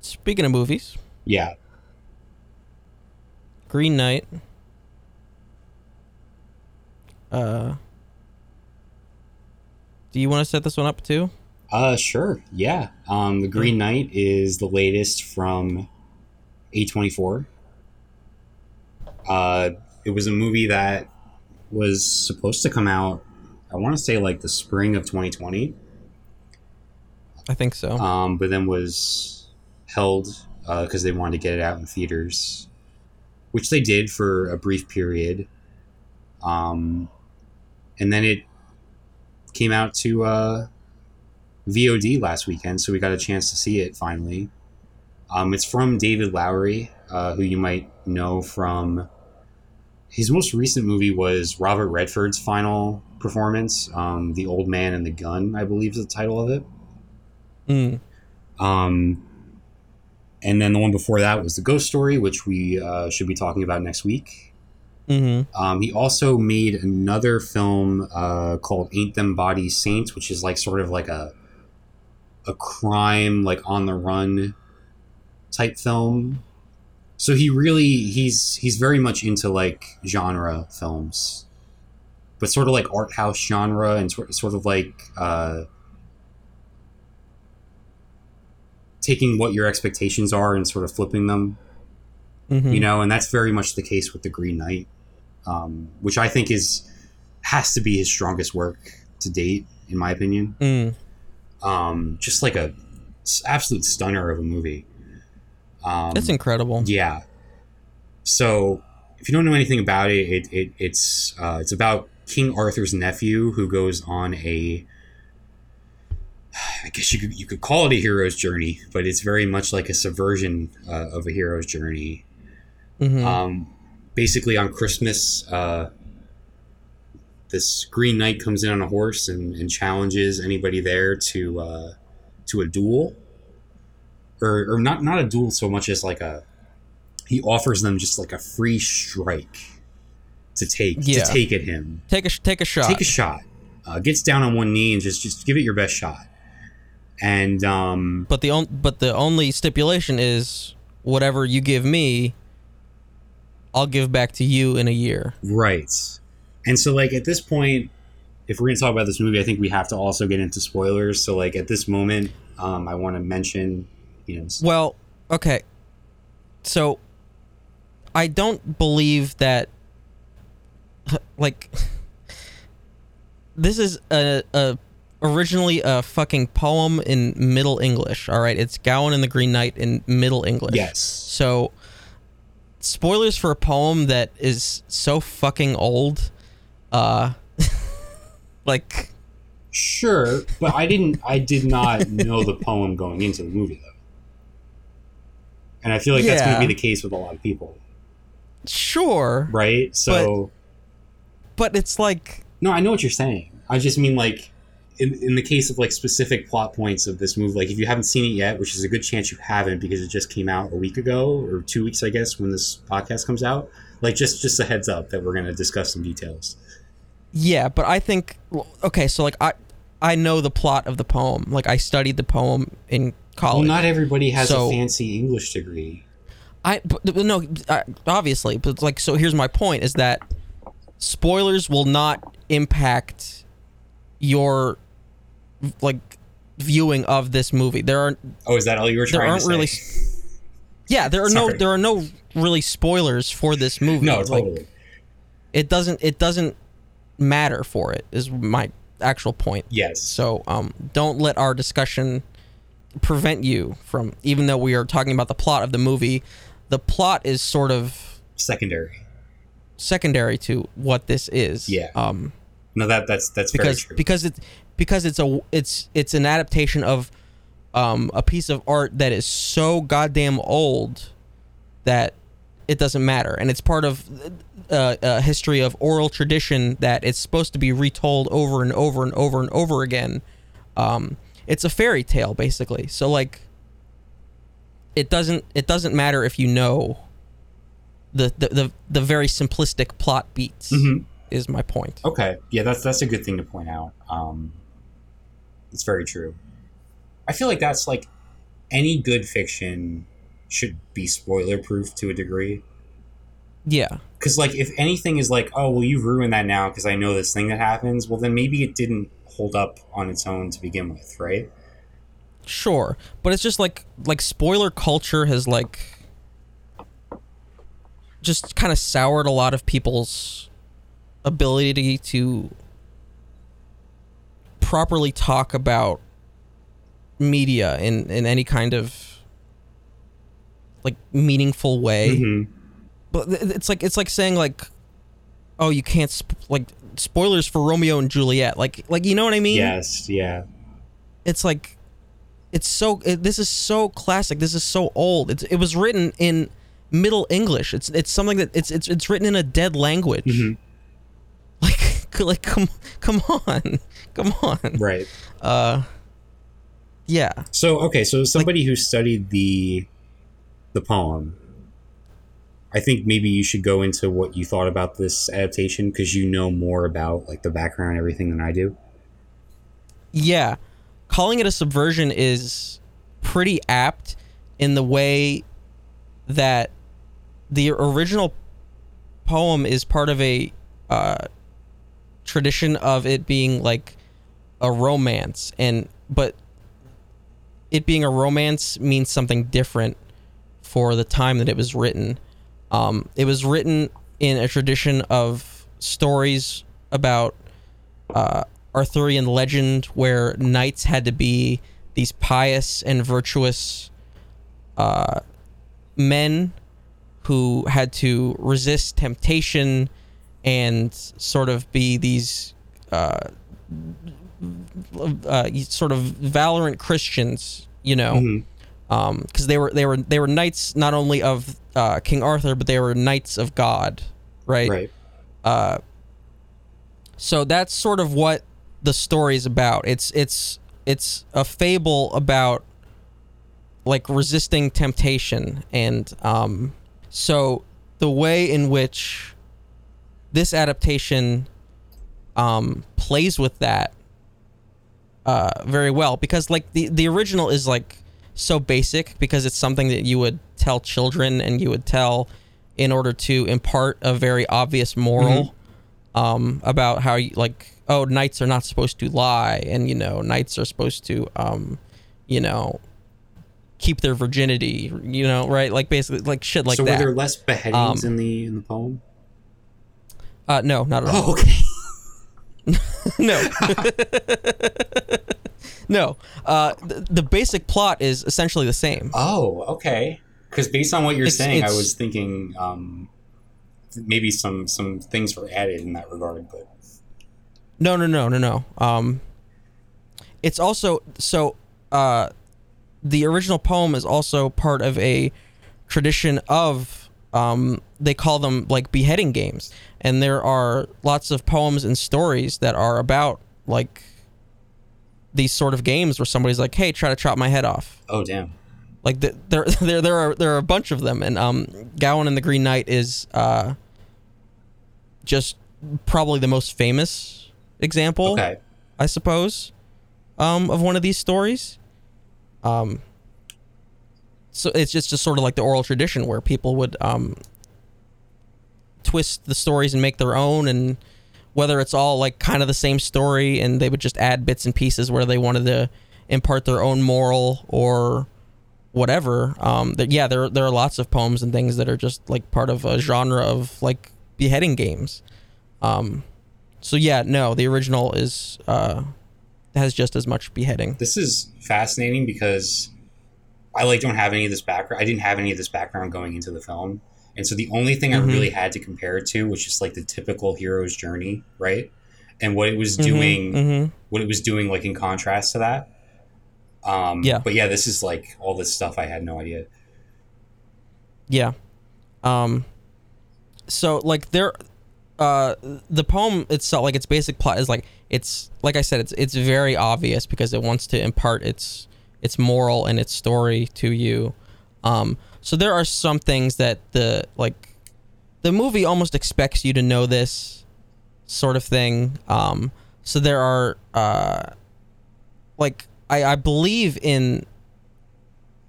Speaking of movies, Yeah. Green Knight. Uh. Do you want to set this one up too? Uh sure. Yeah. Um The Green Knight is the latest from A24. Uh it was a movie that was supposed to come out I want to say like the spring of 2020. I think so. um, but then was held because they wanted to get it out in theaters, which they did for a brief period. Um, and then it came out to uh, VOD last weekend, so we got a chance to see it finally. Um, it's from David Lowery, uh, who you might know from his most recent movie was Robert Redford's final performance, um, "The Old Man and the Gun," I believe is the title of it. Mm. Um, and then the one before that was the Ghost Story, which we uh, should be talking about next week. Mm-hmm. Um, he also made another film uh, called "Ain't Them Bodies Saints," which is like sort of like a a crime, like on the run type film. So he really he's he's very much into like genre films, but sort of like art house genre and sort sort of like uh, taking what your expectations are and sort of flipping them Mm-hmm. you know, and that's very much the case with the Green Knight, um, which I think is has to be his strongest work to date, in my opinion. Mm. Um, just like a absolute stunner of a movie. Um, That's incredible. yeah. So, if you don't know anything about it, it, it it's uh, it's about King Arthur's nephew who goes on a I guess you could you could call it a hero's journey, but it's very much like a subversion uh, of a hero's journey. Mhm. Um, basically, on Christmas, uh, this Green Knight comes in on a horse and, and challenges anybody there to uh, to a duel, or, or not not a duel so much as like a he offers them just like a free strike to take Yeah. to take at him. take a take a shot. Take a shot. Uh, gets down on one knee and just just give it your best shot. And um, but the on- but the only stipulation is whatever you give me, I'll give back to you in a year. Right. And so, like, at this point, if we're going to talk about this movie, I think we have to also get into spoilers. So, like, at this moment, um, I want to mention, you know, Well, okay. So I don't believe that like this is a, a originally a fucking poem in Middle English, all right? It's Gawain and the Green Knight in Middle English. yes. So spoilers for a poem that is so fucking old uh like Sure. But I didn't, I did not know the poem going into the movie, though. And I feel like that's going to be the case with a lot of people, sure, right? So, but it's like no, I know what you're saying. I just mean, like, in, in the case of like specific plot points of this movie, like if you haven't seen it yet, which is a good chance you haven't because it just came out a week ago or two weeks, I guess, when this podcast comes out. Like just just a heads up that we're going to discuss some details. Yeah, but I think okay, so like I I know the plot of the poem. Like I studied the poem in college. Well, not everybody has So- a fancy English degree. I but no, I, obviously, but like so here's my point is that spoilers will not impact your like viewing of this movie. There are Oh, is that all you were trying there aren't to say? really Yeah, there are no there are no really spoilers for this movie. no, Like, totally. it doesn't it doesn't matter for it is my actual point. yes. So um, don't let our discussion prevent you from, even though we are talking about the plot of the movie, the plot is sort of Secondary. secondary to what this is. Yeah. Um, No, that that's that's because very true. because it's because it's a it's it's an adaptation of um, a piece of art that is so goddamn old that it doesn't matter, and it's part of uh, a history of oral tradition that it's supposed to be retold over and over and over and over again. Um, it's a fairy tale basically. So like, it doesn't it doesn't matter if you know the the the, the very simplistic plot beats. Mhm. Is my point. Okay, yeah, that's that's a good thing to point out. Um, it's very true. I feel like that's like any good fiction should be spoiler proof to a degree. Yeah. Because like if anything is like, oh well, you've ruined that now because I know this thing that happens. Well, then maybe it didn't hold up on its own to begin with, right? Sure, but it's just like like spoiler culture has like just kind of soured a lot of people's ability to properly talk about media in in any kind of like meaningful way. Mhm. But it's like it's like saying like oh you can't sp- like spoilers for Romeo and Juliet. Like like you know what I mean? Yes, yeah. It's like it's so it, this is so classic. This is so old. It's it was written in Middle English. It's it's something that it's it's it's written in a dead language. Mhm. Like like come come on. Come on. Right. Uh yeah. So okay, so somebody who studied the the poem, I think maybe you should go into what you thought about this adaptation because you know more about like the background and everything than I do. Yeah. Calling it a subversion is pretty apt in the way that the original poem is part of a uh, tradition of it being like a romance and but it being a romance means something different for the time that it was written. Um, it was written in a tradition of stories about uh, Arthurian legend where knights had to be these pious and virtuous uh, men who had to resist temptation and sort of be these uh, uh, sort of valorant Christians, you know, because they were they were they were knights not only of uh, King Arthur, but they were knights of God, right? Right. Uh, so that's sort of what the story is about. It's it's it's a fable about like resisting temptation, and um, so the way in which this adaptation um, plays with that uh, very well, because like the the original is like so basic because it's something that you would tell children and you would tell in order to impart a very obvious moral um, about how you like oh knights are not supposed to lie and you know knights are supposed to um, you know keep their virginity you know right? Like basically like shit like so that. So were there less beheadings Um, in the in the poem? Uh, no not at all Oh, okay. no no uh, the, the basic plot is essentially the same Oh, okay. Because based on what you're It's- saying, I was thinking um, maybe some some things were added in that regard, but No, no, no, no, no. Um, it's also so. Uh, the original poem is also part of a tradition of. Um, they call them like beheading games, and there are lots of poems and stories that are about like these sort of games where somebody's like, "Hey, try to chop my head off." oh damn. Like the, there, there, there are there are a bunch of them, and um, Gawain and the Green Knight is uh, just probably the most famous example. Okay. I suppose, um, of one of these stories. Um, so it's just, just sort of like the oral tradition where people would um, twist the stories and make their own, and whether it's all like kind of the same story, and they would just add bits and pieces where they wanted to impart their own moral or whatever. Um, that yeah, there there are lots of poems and things that are just like part of a genre of like beheading games. Um, so yeah, no, the original is uh, has just as much beheading. This is fascinating because I like don't have any of this background. I didn't have any of this background going into the film, and so the only thing Mhm. I really had to compare it to was just like the typical hero's journey, right? And what it was Mhm, doing, mhm. what it was doing, like in contrast to that. Um, Yeah. But yeah, this is like all this stuff I had no idea. Yeah. Um so like there uh the poem itself like its basic plot is like it's like I said it's it's very obvious because it wants to impart its its moral and its story to you. Um so there are some things that the like the movie almost expects you to know this sort of thing. Um so there are uh like I I believe in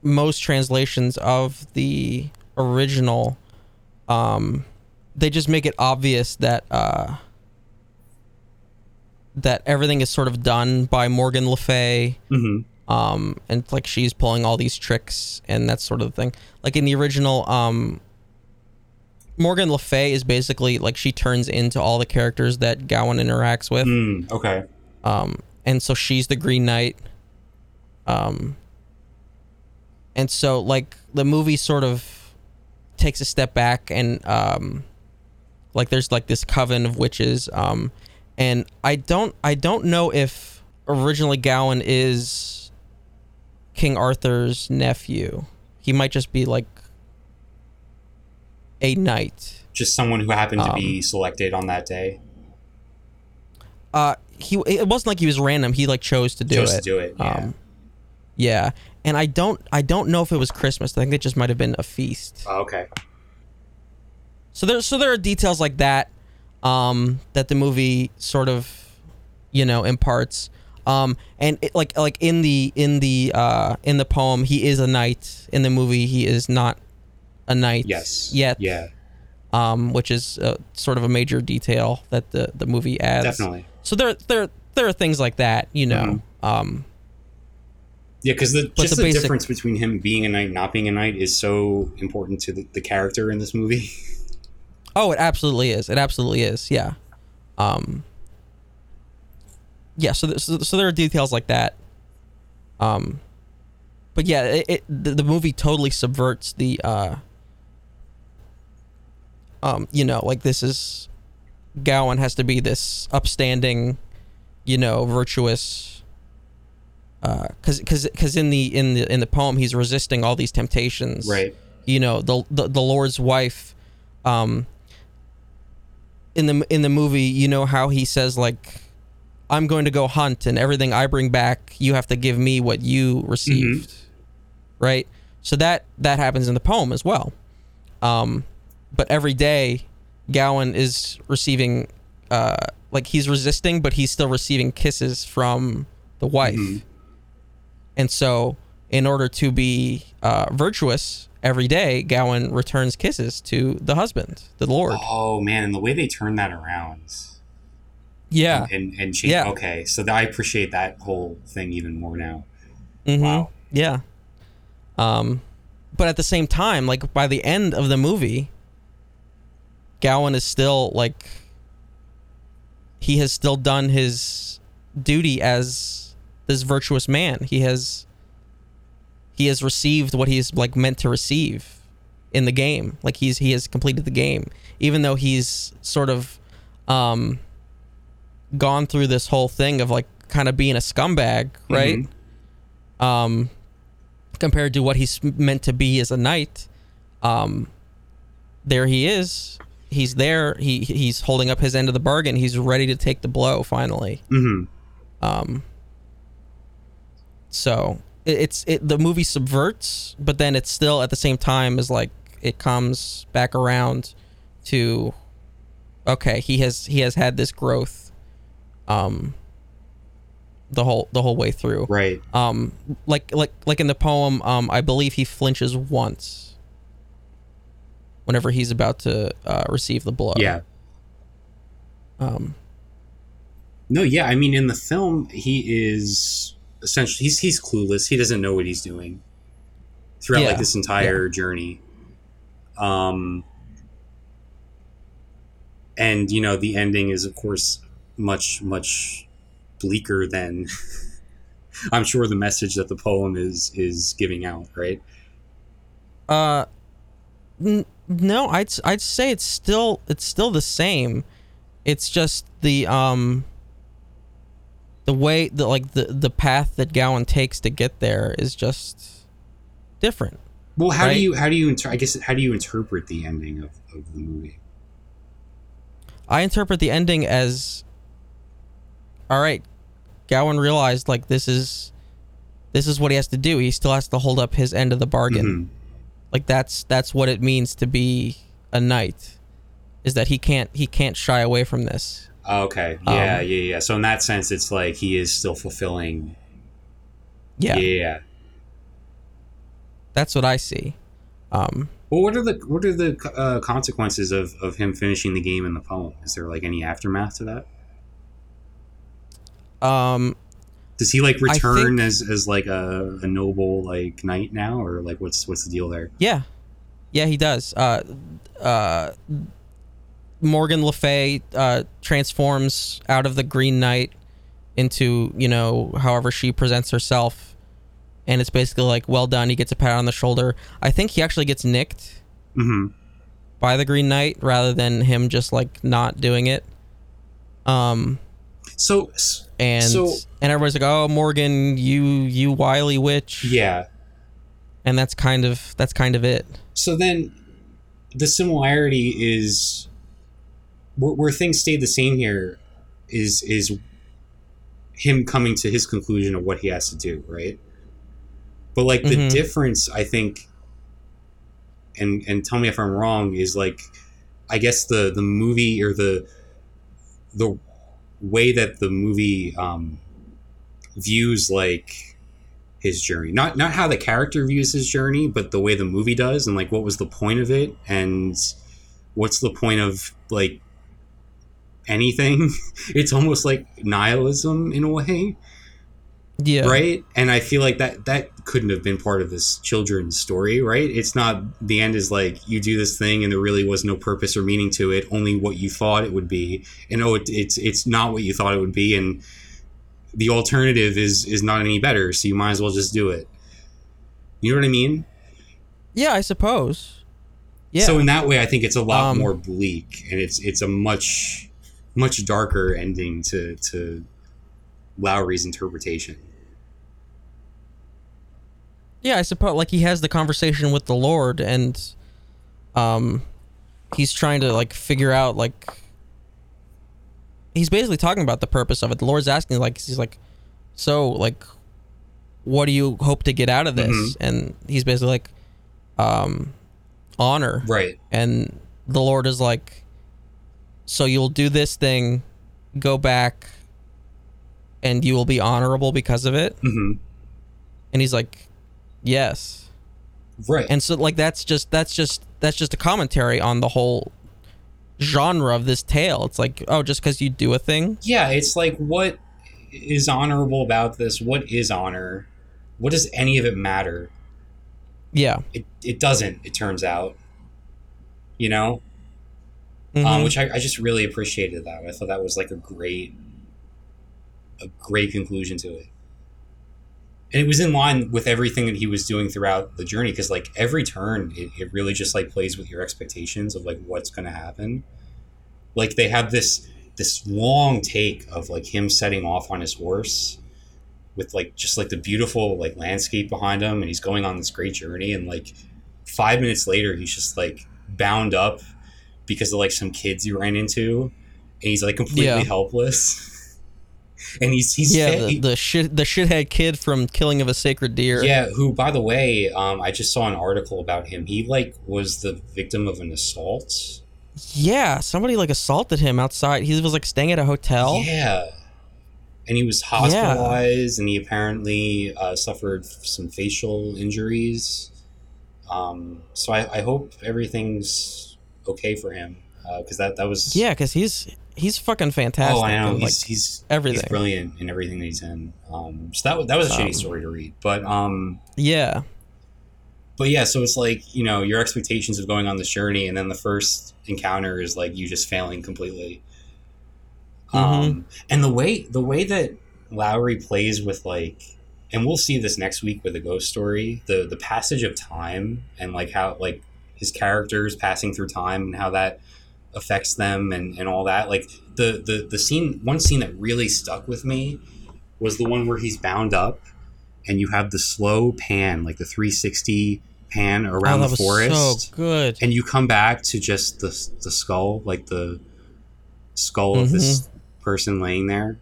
most translations of the original um they just make it obvious that uh that everything is sort of done by Morgan Le Fay Mm-hmm. Um and like she's pulling all these tricks and that sort of thing like in the original um Morgan Le Fay is basically like she turns into all the characters that Gawain interacts with Mm, okay. um, and so she's the Green Knight. Um, and so like the movie sort of takes a step back and um, like there's like this coven of witches, um, and I don't I don't know if originally Gawain is King Arthur's nephew. He might just be like a knight. Just someone who happened to Um, be selected on that day. Uh, he it wasn't like he was random. He like chose to do Chose it. to do it. Yeah. Um, yeah, and I don't I don't know if it was Christmas. I think it just might have been a feast. Oh, okay. So there so there are details like that um, that the movie sort of you know imparts. Um, and it, like like in the in the uh, in the poem, he is a knight. In the movie, he is not a knight. Yes. Yet. Yeah. Um, which is uh, sort of a major detail that the the movie adds. Definitely. So there there there are things like that. You know. Um, Yeah, because the just the the, basic- difference between him being a knight and not being a knight is so important to the, the character in this movie. Oh, it absolutely is. It absolutely is. Yeah. Um. Yeah. So, th- so, so there are details like that. Um. But yeah, it, it the, the movie totally subverts the. uh Um. You know, like this is, Gawain has to be this upstanding, you know, virtuous. Uh, cause, cause, cause in the in the in the poem, he's resisting all these temptations right. you know the the, the lord's wife um in the in the movie you know how he says like i'm going to go hunt and everything i bring back you have to give me what you received right so that that happens in the poem as well um but every day gawain is receiving uh like he's resisting but he's still receiving kisses from the wife Mhm. and so, in order to be uh, virtuous every day, Gawain returns kisses to the husband, the Lord. Oh man, and the way they turn that around. Yeah. And and change. Yeah. Okay, so I appreciate that whole thing even more now. Mhm. Wow. Yeah. Um, but at the same time, like by the end of the movie, Gawain is still like he has still done his duty as this virtuous man. He has he has received what he's like meant to receive in the game. Like he's he has completed the game, even though he's sort of um gone through this whole thing of like kind of being a scumbag, right? Mhm. um, compared to what he's meant to be as a knight. Um, there he is. He's there. He he's holding up his end of the bargain. He's ready to take the blow finally. Mhm. Um, so it, it's it the movie subverts, but then it's still at the same time is like it comes back around to okay. He has he has had this growth. Um, the whole the whole way through Right. um like like like in the poem um i believe he flinches once whenever he's about to uh, receive the blow Yeah. um No, yeah. I mean, in the film, he is essentially he's he's clueless. He doesn't know what he's doing throughout Yeah, like this entire journey. Um, and you know, the ending is of course much much bleaker than I'm sure the message that the poem is is giving out. Right. uh n- no i'd i'd say it's still it's still the same it's just the um the way the like the the path that gawain takes to get there is just different Well, how Right. do you how do you inter- I guess how do you interpret the ending of, of the movie? I interpret the ending as all right, Gawain realized like this is this is what he has to do. He still has to hold up his end of the bargain. Mhm. Like that's that's what it means to be a knight. Is that he can't he can't shy away from this. Okay. Um, Yeah, yeah, yeah. So in that sense, it's like he is still fulfilling. Yeah, Yeah. yeah. that's what I see. Um Well, what are the what are the uh, consequences of of him finishing the game in the poem? Is there like any aftermath to that? Um Does he like return think- as as like a, a noble like knight now, or like what's what's the deal there? yeah. Yeah, he does. Uh uh Morgan Le Fay uh, transforms out of the Green Knight into, you know, however she presents herself. And it's basically like, well done. He gets a pat on the shoulder. I think he actually gets nicked hmm by the Green Knight rather than him just like not doing it. Um, So and So- and everybody's like, "Oh, Morgan, you you wily witch," yeah. and that's kind of that's kind of it. So then, the similarity is where, where things stayed the same here is is him coming to his conclusion of what he has to do, right? But like the Mhm. difference, I think, and and tell me if I'm wrong, is like, I guess the the movie or the the way that the movie um, views like his journey. Not not how the character views his journey but the way the movie does and like what was the point of it and what's the point of like anything? It's almost like nihilism in a way Yeah, right? And i feel like that that couldn't have been part of this children's story right? It's not the end is like you do this thing and there really was no purpose or meaning to it only what you thought it would be. And oh it, it's it's not what you thought it would be and the alternative is is not any better so you might as well just do it. You know what i mean? Yeah, I suppose. Yeah. so in that way i think it's a lot Um, more bleak and it's it's a much much darker ending to to lowery's interpretation Yeah, I suppose like he has the conversation with the Lord and um he's trying to like figure out like he's basically talking about the purpose of it. The Lord's asking like he's like so like what do you hope to get out of this? Mhm. And he's basically like um honor. right And the Lord is like so you'll do this thing, go back and you will be honorable because of it. hmm And he's like yes. right. And so like that's just that's just that's just a commentary on the whole genre of this tale. It's like oh just because you do a thing? Yeah it's like what is honorable about this? What is honor? What does any of it matter? Yeah. It, it doesn't it turns out. You know? Um, Mhm. which I, I just really appreciated that. I thought that was like a great a great conclusion to it and it was in line with everything that he was doing throughout the journey because like every turn it, it really just like plays with your expectations of like what's going to happen like they have this this long take of like him setting off on his horse with like just like the beautiful like landscape behind him and he's going on this great journey and like five minutes later he's just like bound up because of like some kids he ran into and he's like completely Yeah. helpless and he's he's yeah the, he- the shit the shithead kid from killing of a sacred deer. Yeah who by the way um i just saw an article about him. He like was the victim of an assault. Yeah somebody like assaulted him outside. He was like staying at a hotel. Yeah. And he was hospitalized and he apparently uh, suffered some facial injuries. Um so i, I hope everything's okay for him because that that was yeah because he's he's fucking fantastic oh i know and, like he's everything. he's brilliant in everything that he's in um so that was that was a shitty Um, story to read but um yeah but yeah, so it's like you know your expectations of going on this journey, and then the first encounter is like you just failing completely. Um, and the way the way that Lowery plays with like, and we'll see this next week with the ghost story. The the passage of time and like how like his characters passing through time and how that affects them and and all that. Like the the the scene, one scene that really stuck with me was the one where he's bound up and you have the slow pan, like the 360 pan oh, around that the forest, so good and you come back to just the the skull, like the skull of this Mm-hmm. person laying there.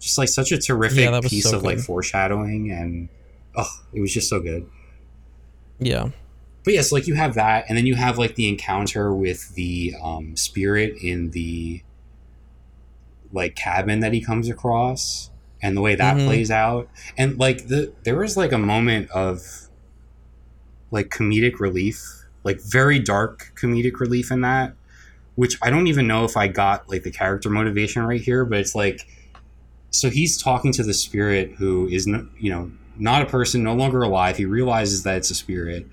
Just like such a terrific Yeah, piece so of like foreshadowing, and oh, it was just so good. yeah But yes, like you have that, and then you have like the encounter with the um, spirit in the like cabin that he comes across, and the way that Mhm. plays out, and like the there was like a moment of like comedic relief, like very dark comedic relief in that, which I don't even know if I got like the character motivation right here, but it's like so he's talking to the spirit who is n- you know not a person, no longer alive. He realizes that it's a spirit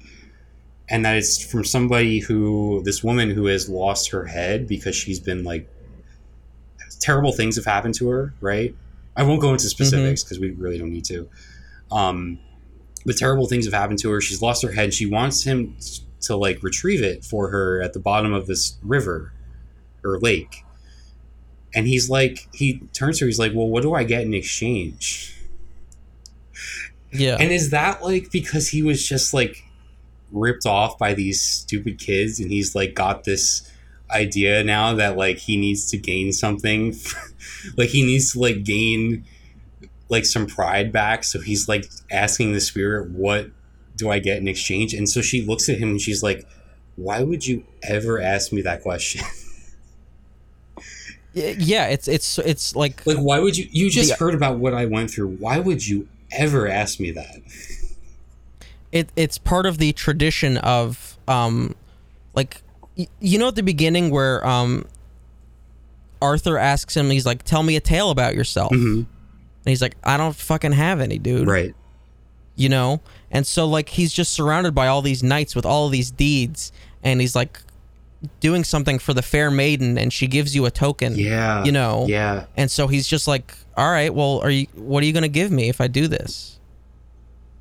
and that it's from somebody who this woman who has lost her head because she's been like terrible things have happened to her right? I won't go into specifics because we really don't need to. Um but terrible things have happened to her. She's lost her head. She wants him to like retrieve it for her at the bottom of this river or lake. And he's like he turns to her. He's like well what do i get in exchange? Yeah. and is that like because he was just like ripped off by these stupid kids and he's like got this idea now that like he needs to gain something like he needs to like gain like some pride back. So he's like asking the spirit what do i get in exchange? And so she looks at him and she's like why would you ever ask me that question? Yeah, it's it's it's like like why would you you just The- heard about what i went through. Why would you ever ask me that it it's part of the tradition of um like y- you know at the beginning where um Arthur asks him he's like tell me a tale about yourself Mhm. and he's like I don't fucking have any dude right you know and so like he's just surrounded by all these knights with all these deeds and he's like doing something for the fair maiden and she gives you a token yeah you know yeah and so he's just like, "All right, well, are you? What are you gonna give me if I do this?"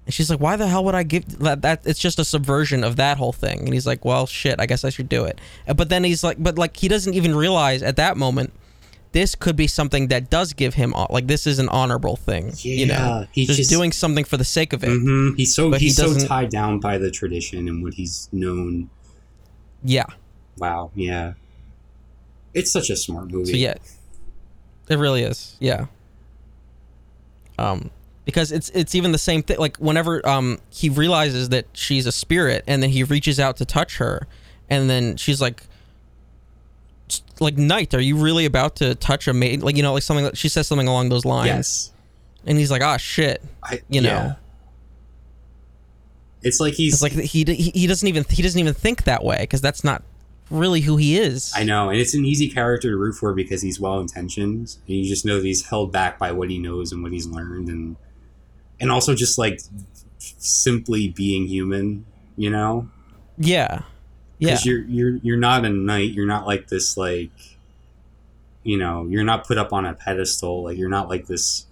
And she's like, "Why the hell would I give that? That it's just a subversion of that whole thing." And he's like, "Well, shit, I guess I should do it." Uh, But then he's like, "But like, he doesn't even realize at that moment." This could be something that does give him like this is an honorable thing, you know. He's just, just- doing something for the sake of it. hmm He's so But he he's so tied down by the tradition and what he's known. Yeah. Wow, yeah, it's such a smart movie. So yeah, it really is. Yeah. Um, because it's it's even the same thing. Like whenever um he realizes that she's a spirit, and then he reaches out to touch her, and then she's like, like Knight, are you really about to touch a maid? Like you know, like something. She says something along those lines, yes, and he's like, ah, shit. I, You know. yeah. it's like he's It's like he he he doesn't even he doesn't even think that way because that's not really who he is. I know, and it's an easy character to root for because he's well intentioned, and you just know that he's held back by what he knows and what he's learned, and and also just like simply being human, you know. Yeah. Yeah. because you're you're you're not a knight you're not like this like you know you're not put up on a pedestal like you're not like this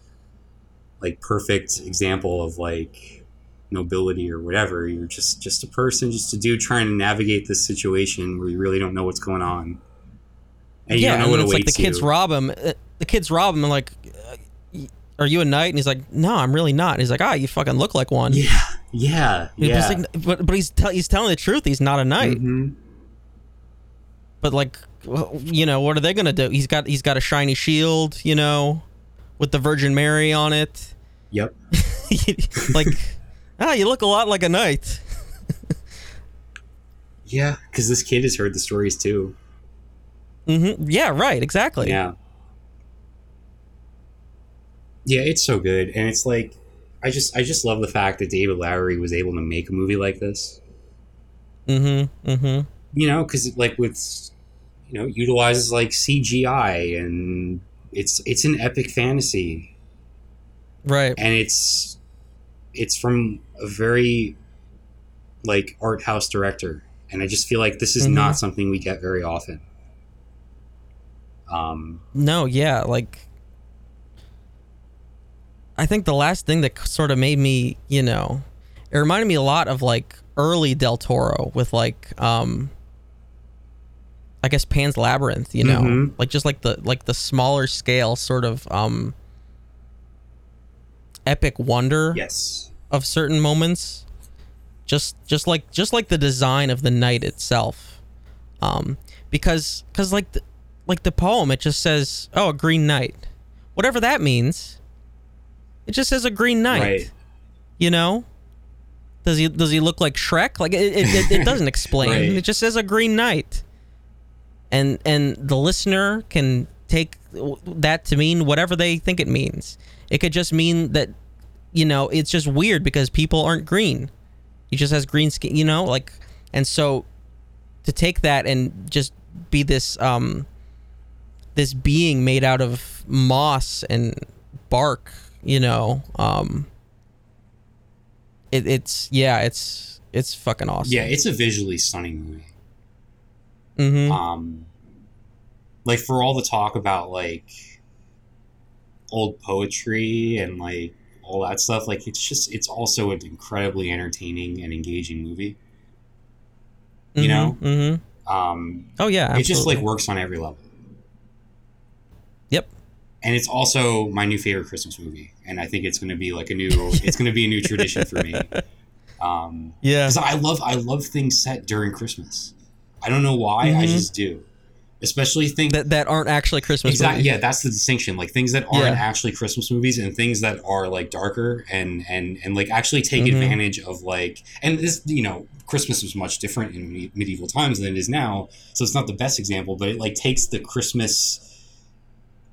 like perfect example of like nobility or whatever you're just just a person just a dude trying to navigate this situation where you really don't know what's going on and you yeah, don't know and what it's like the kids you rob him. uh, The kids rob him and like, "Are you a knight?" And he's like, "No, I'm really not." And he's like, "Ah, you fucking look like one." yeah yeah He's yeah like, but but he's tell he's telling the truth. He's not a knight. Mhm. But like, you know, what are they gonna do? He's got he's got a shiny shield, you know, with the Virgin Mary on it. yep like, ah, you look a lot like a knight. yeah because this kid has heard the stories too hmm Yeah, right. Exactly. Yeah. Yeah, it's so good, and it's like, I just I just love the fact that David Lowery was able to make a movie like this. Mm-hmm. Mm-hmm. You know, because like with, you know, utilizes like CGI, and it's it's an epic fantasy, Right. and it's it's from a very like art house director, and I just feel like this is Mhm. not something we get very often. Um, No, yeah, like I think the last thing that sort of made me, you know, it reminded me a lot of like early Del Toro with like um I guess Pan's Labyrinth, you know. Mhm. Like just like the like the smaller scale sort of um epic wonder yes. of certain moments just just like just like the design of the knight itself um because because like the, like the poem it just says oh a green knight whatever that means it just says a green knight. Right. you know? Does he does he look like shrek? Like it, it, it, doesn't explain. Right. it just says a green knight. And and the listener can take that to mean whatever they think it means. It could just mean that you know it's just weird because people aren't green. He just has green skin you know? Like and so to take that and just be this um this being made out of moss and bark you know um it, it's yeah it's it's fucking awesome Yeah, it's a visually stunning movie. mm-hmm. um like for all the talk about like old poetry and like all that stuff like it's just it's also an incredibly entertaining and engaging movie you know mm-hmm. um oh yeah it just like works on every level Yep. And it's also my new favorite Christmas movie, and I think it's going to be like a new. it's going to be a new tradition for me. Um, Yeah. because I love I love things set during Christmas. I don't know why, I Mhm. just do. Especially things That that aren't actually Christmas exactly movies. yeah that's the distinction like things that aren't Yeah. actually christmas movies and things that are like darker and and and like actually take Mhm. advantage of like and this you know christmas was much different in medieval times than it is now so it's not the best example but it like takes the christmas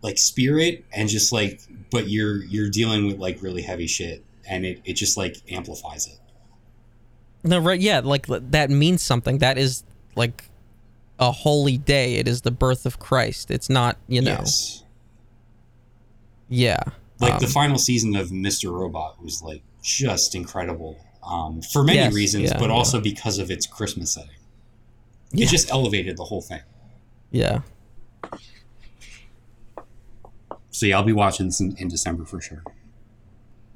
like spirit and just like but you're you're dealing with like really heavy shit and it, it just like amplifies it No, right? Yeah, like that means something. That is like a holy day. It is the birth of Christ. It's not, you know. yes Yeah. like Um, the final season of mr robot was like just incredible um, for many Yes, reasons yeah, but yeah. also because of its christmas setting Yeah. it just elevated the whole thing Yeah. So yeah i'll be watching this in, in december for sure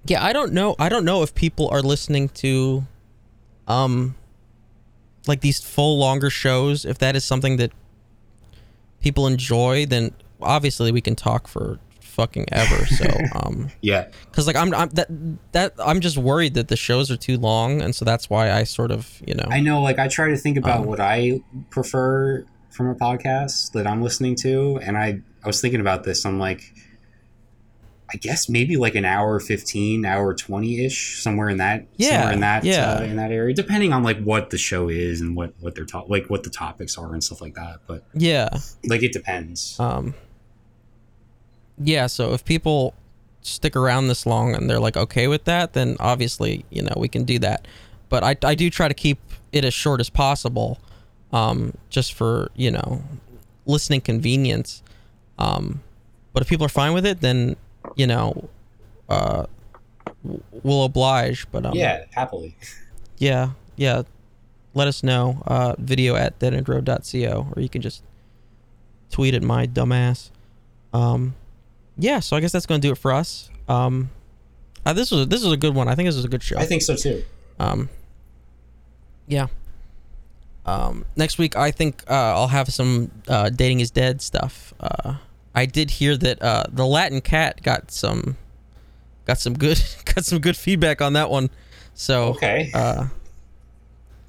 Yeah, I don't know. I don't know if people are listening to um like these full longer shows if that is something that people enjoy then obviously we can talk for fucking ever so um yeah cuz like I'm, I'm that that I'm just worried that the shows are too long and so that's why I sort of, you know. i know like i try to think about Um, what i prefer from a podcast that i'm listening to and i i was thinking about this i'm like i guess maybe like an hour 15 hour 20ish somewhere in that Yeah, somewhere in that yeah. uh, in that area depending on like what the show is and what what they're ta- like what the topics are and stuff like that but yeah. like it depends Um, yeah, so if people stick around this long and they're like okay with that, then obviously you know we can do that. But I I do try to keep it as short as possible, um, just for you know listening convenience. Um, but if people are fine with it, then you know, uh, we'll oblige. But um, yeah happily yeah, yeah. Let us know. Uh, video at deadendroad.co, or you can just tweet at my dumbass. Um, yeah. So I guess that's gonna do it for us. Um, uh, this was this was a good one. I think this was a good show. i think so too Um, yeah. Um, next week, I think uh, I'll have some uh, dating is dead stuff. Uh, I did hear that uh, the Latin cat got some got some good got some good feedback on that one. So okay uh,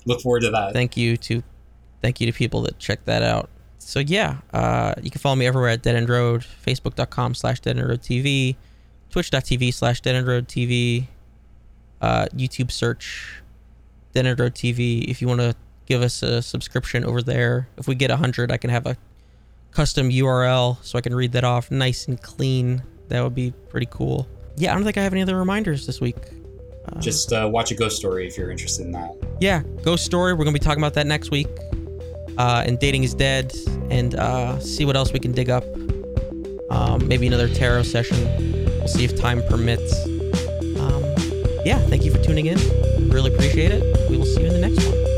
look forward to that thank you to thank you to people that checked that out. So yeah, uh, you can follow me everywhere at Dead End Road, Facebook.com slash Dead End Road TV, Twitch.tv slash Dead End Road TV, uh, YouTube search Dead End Road TV. If you want to give us a subscription over there, if we get hundred, I can have a custom URL so I can read that off nice and clean. That would be pretty cool. Yeah, I don't think I have any other reminders this week. Uh, just uh, watch a ghost story if you're interested in that yeah, Ghost Story. We're gonna be talking about that next week. Uh, and Dating is Dead, and uh, see what else we can dig up. Um, maybe another tarot session. We'll see if time permits. Um, yeah, thank you for tuning in. Really appreciate it. We will see you in the next one.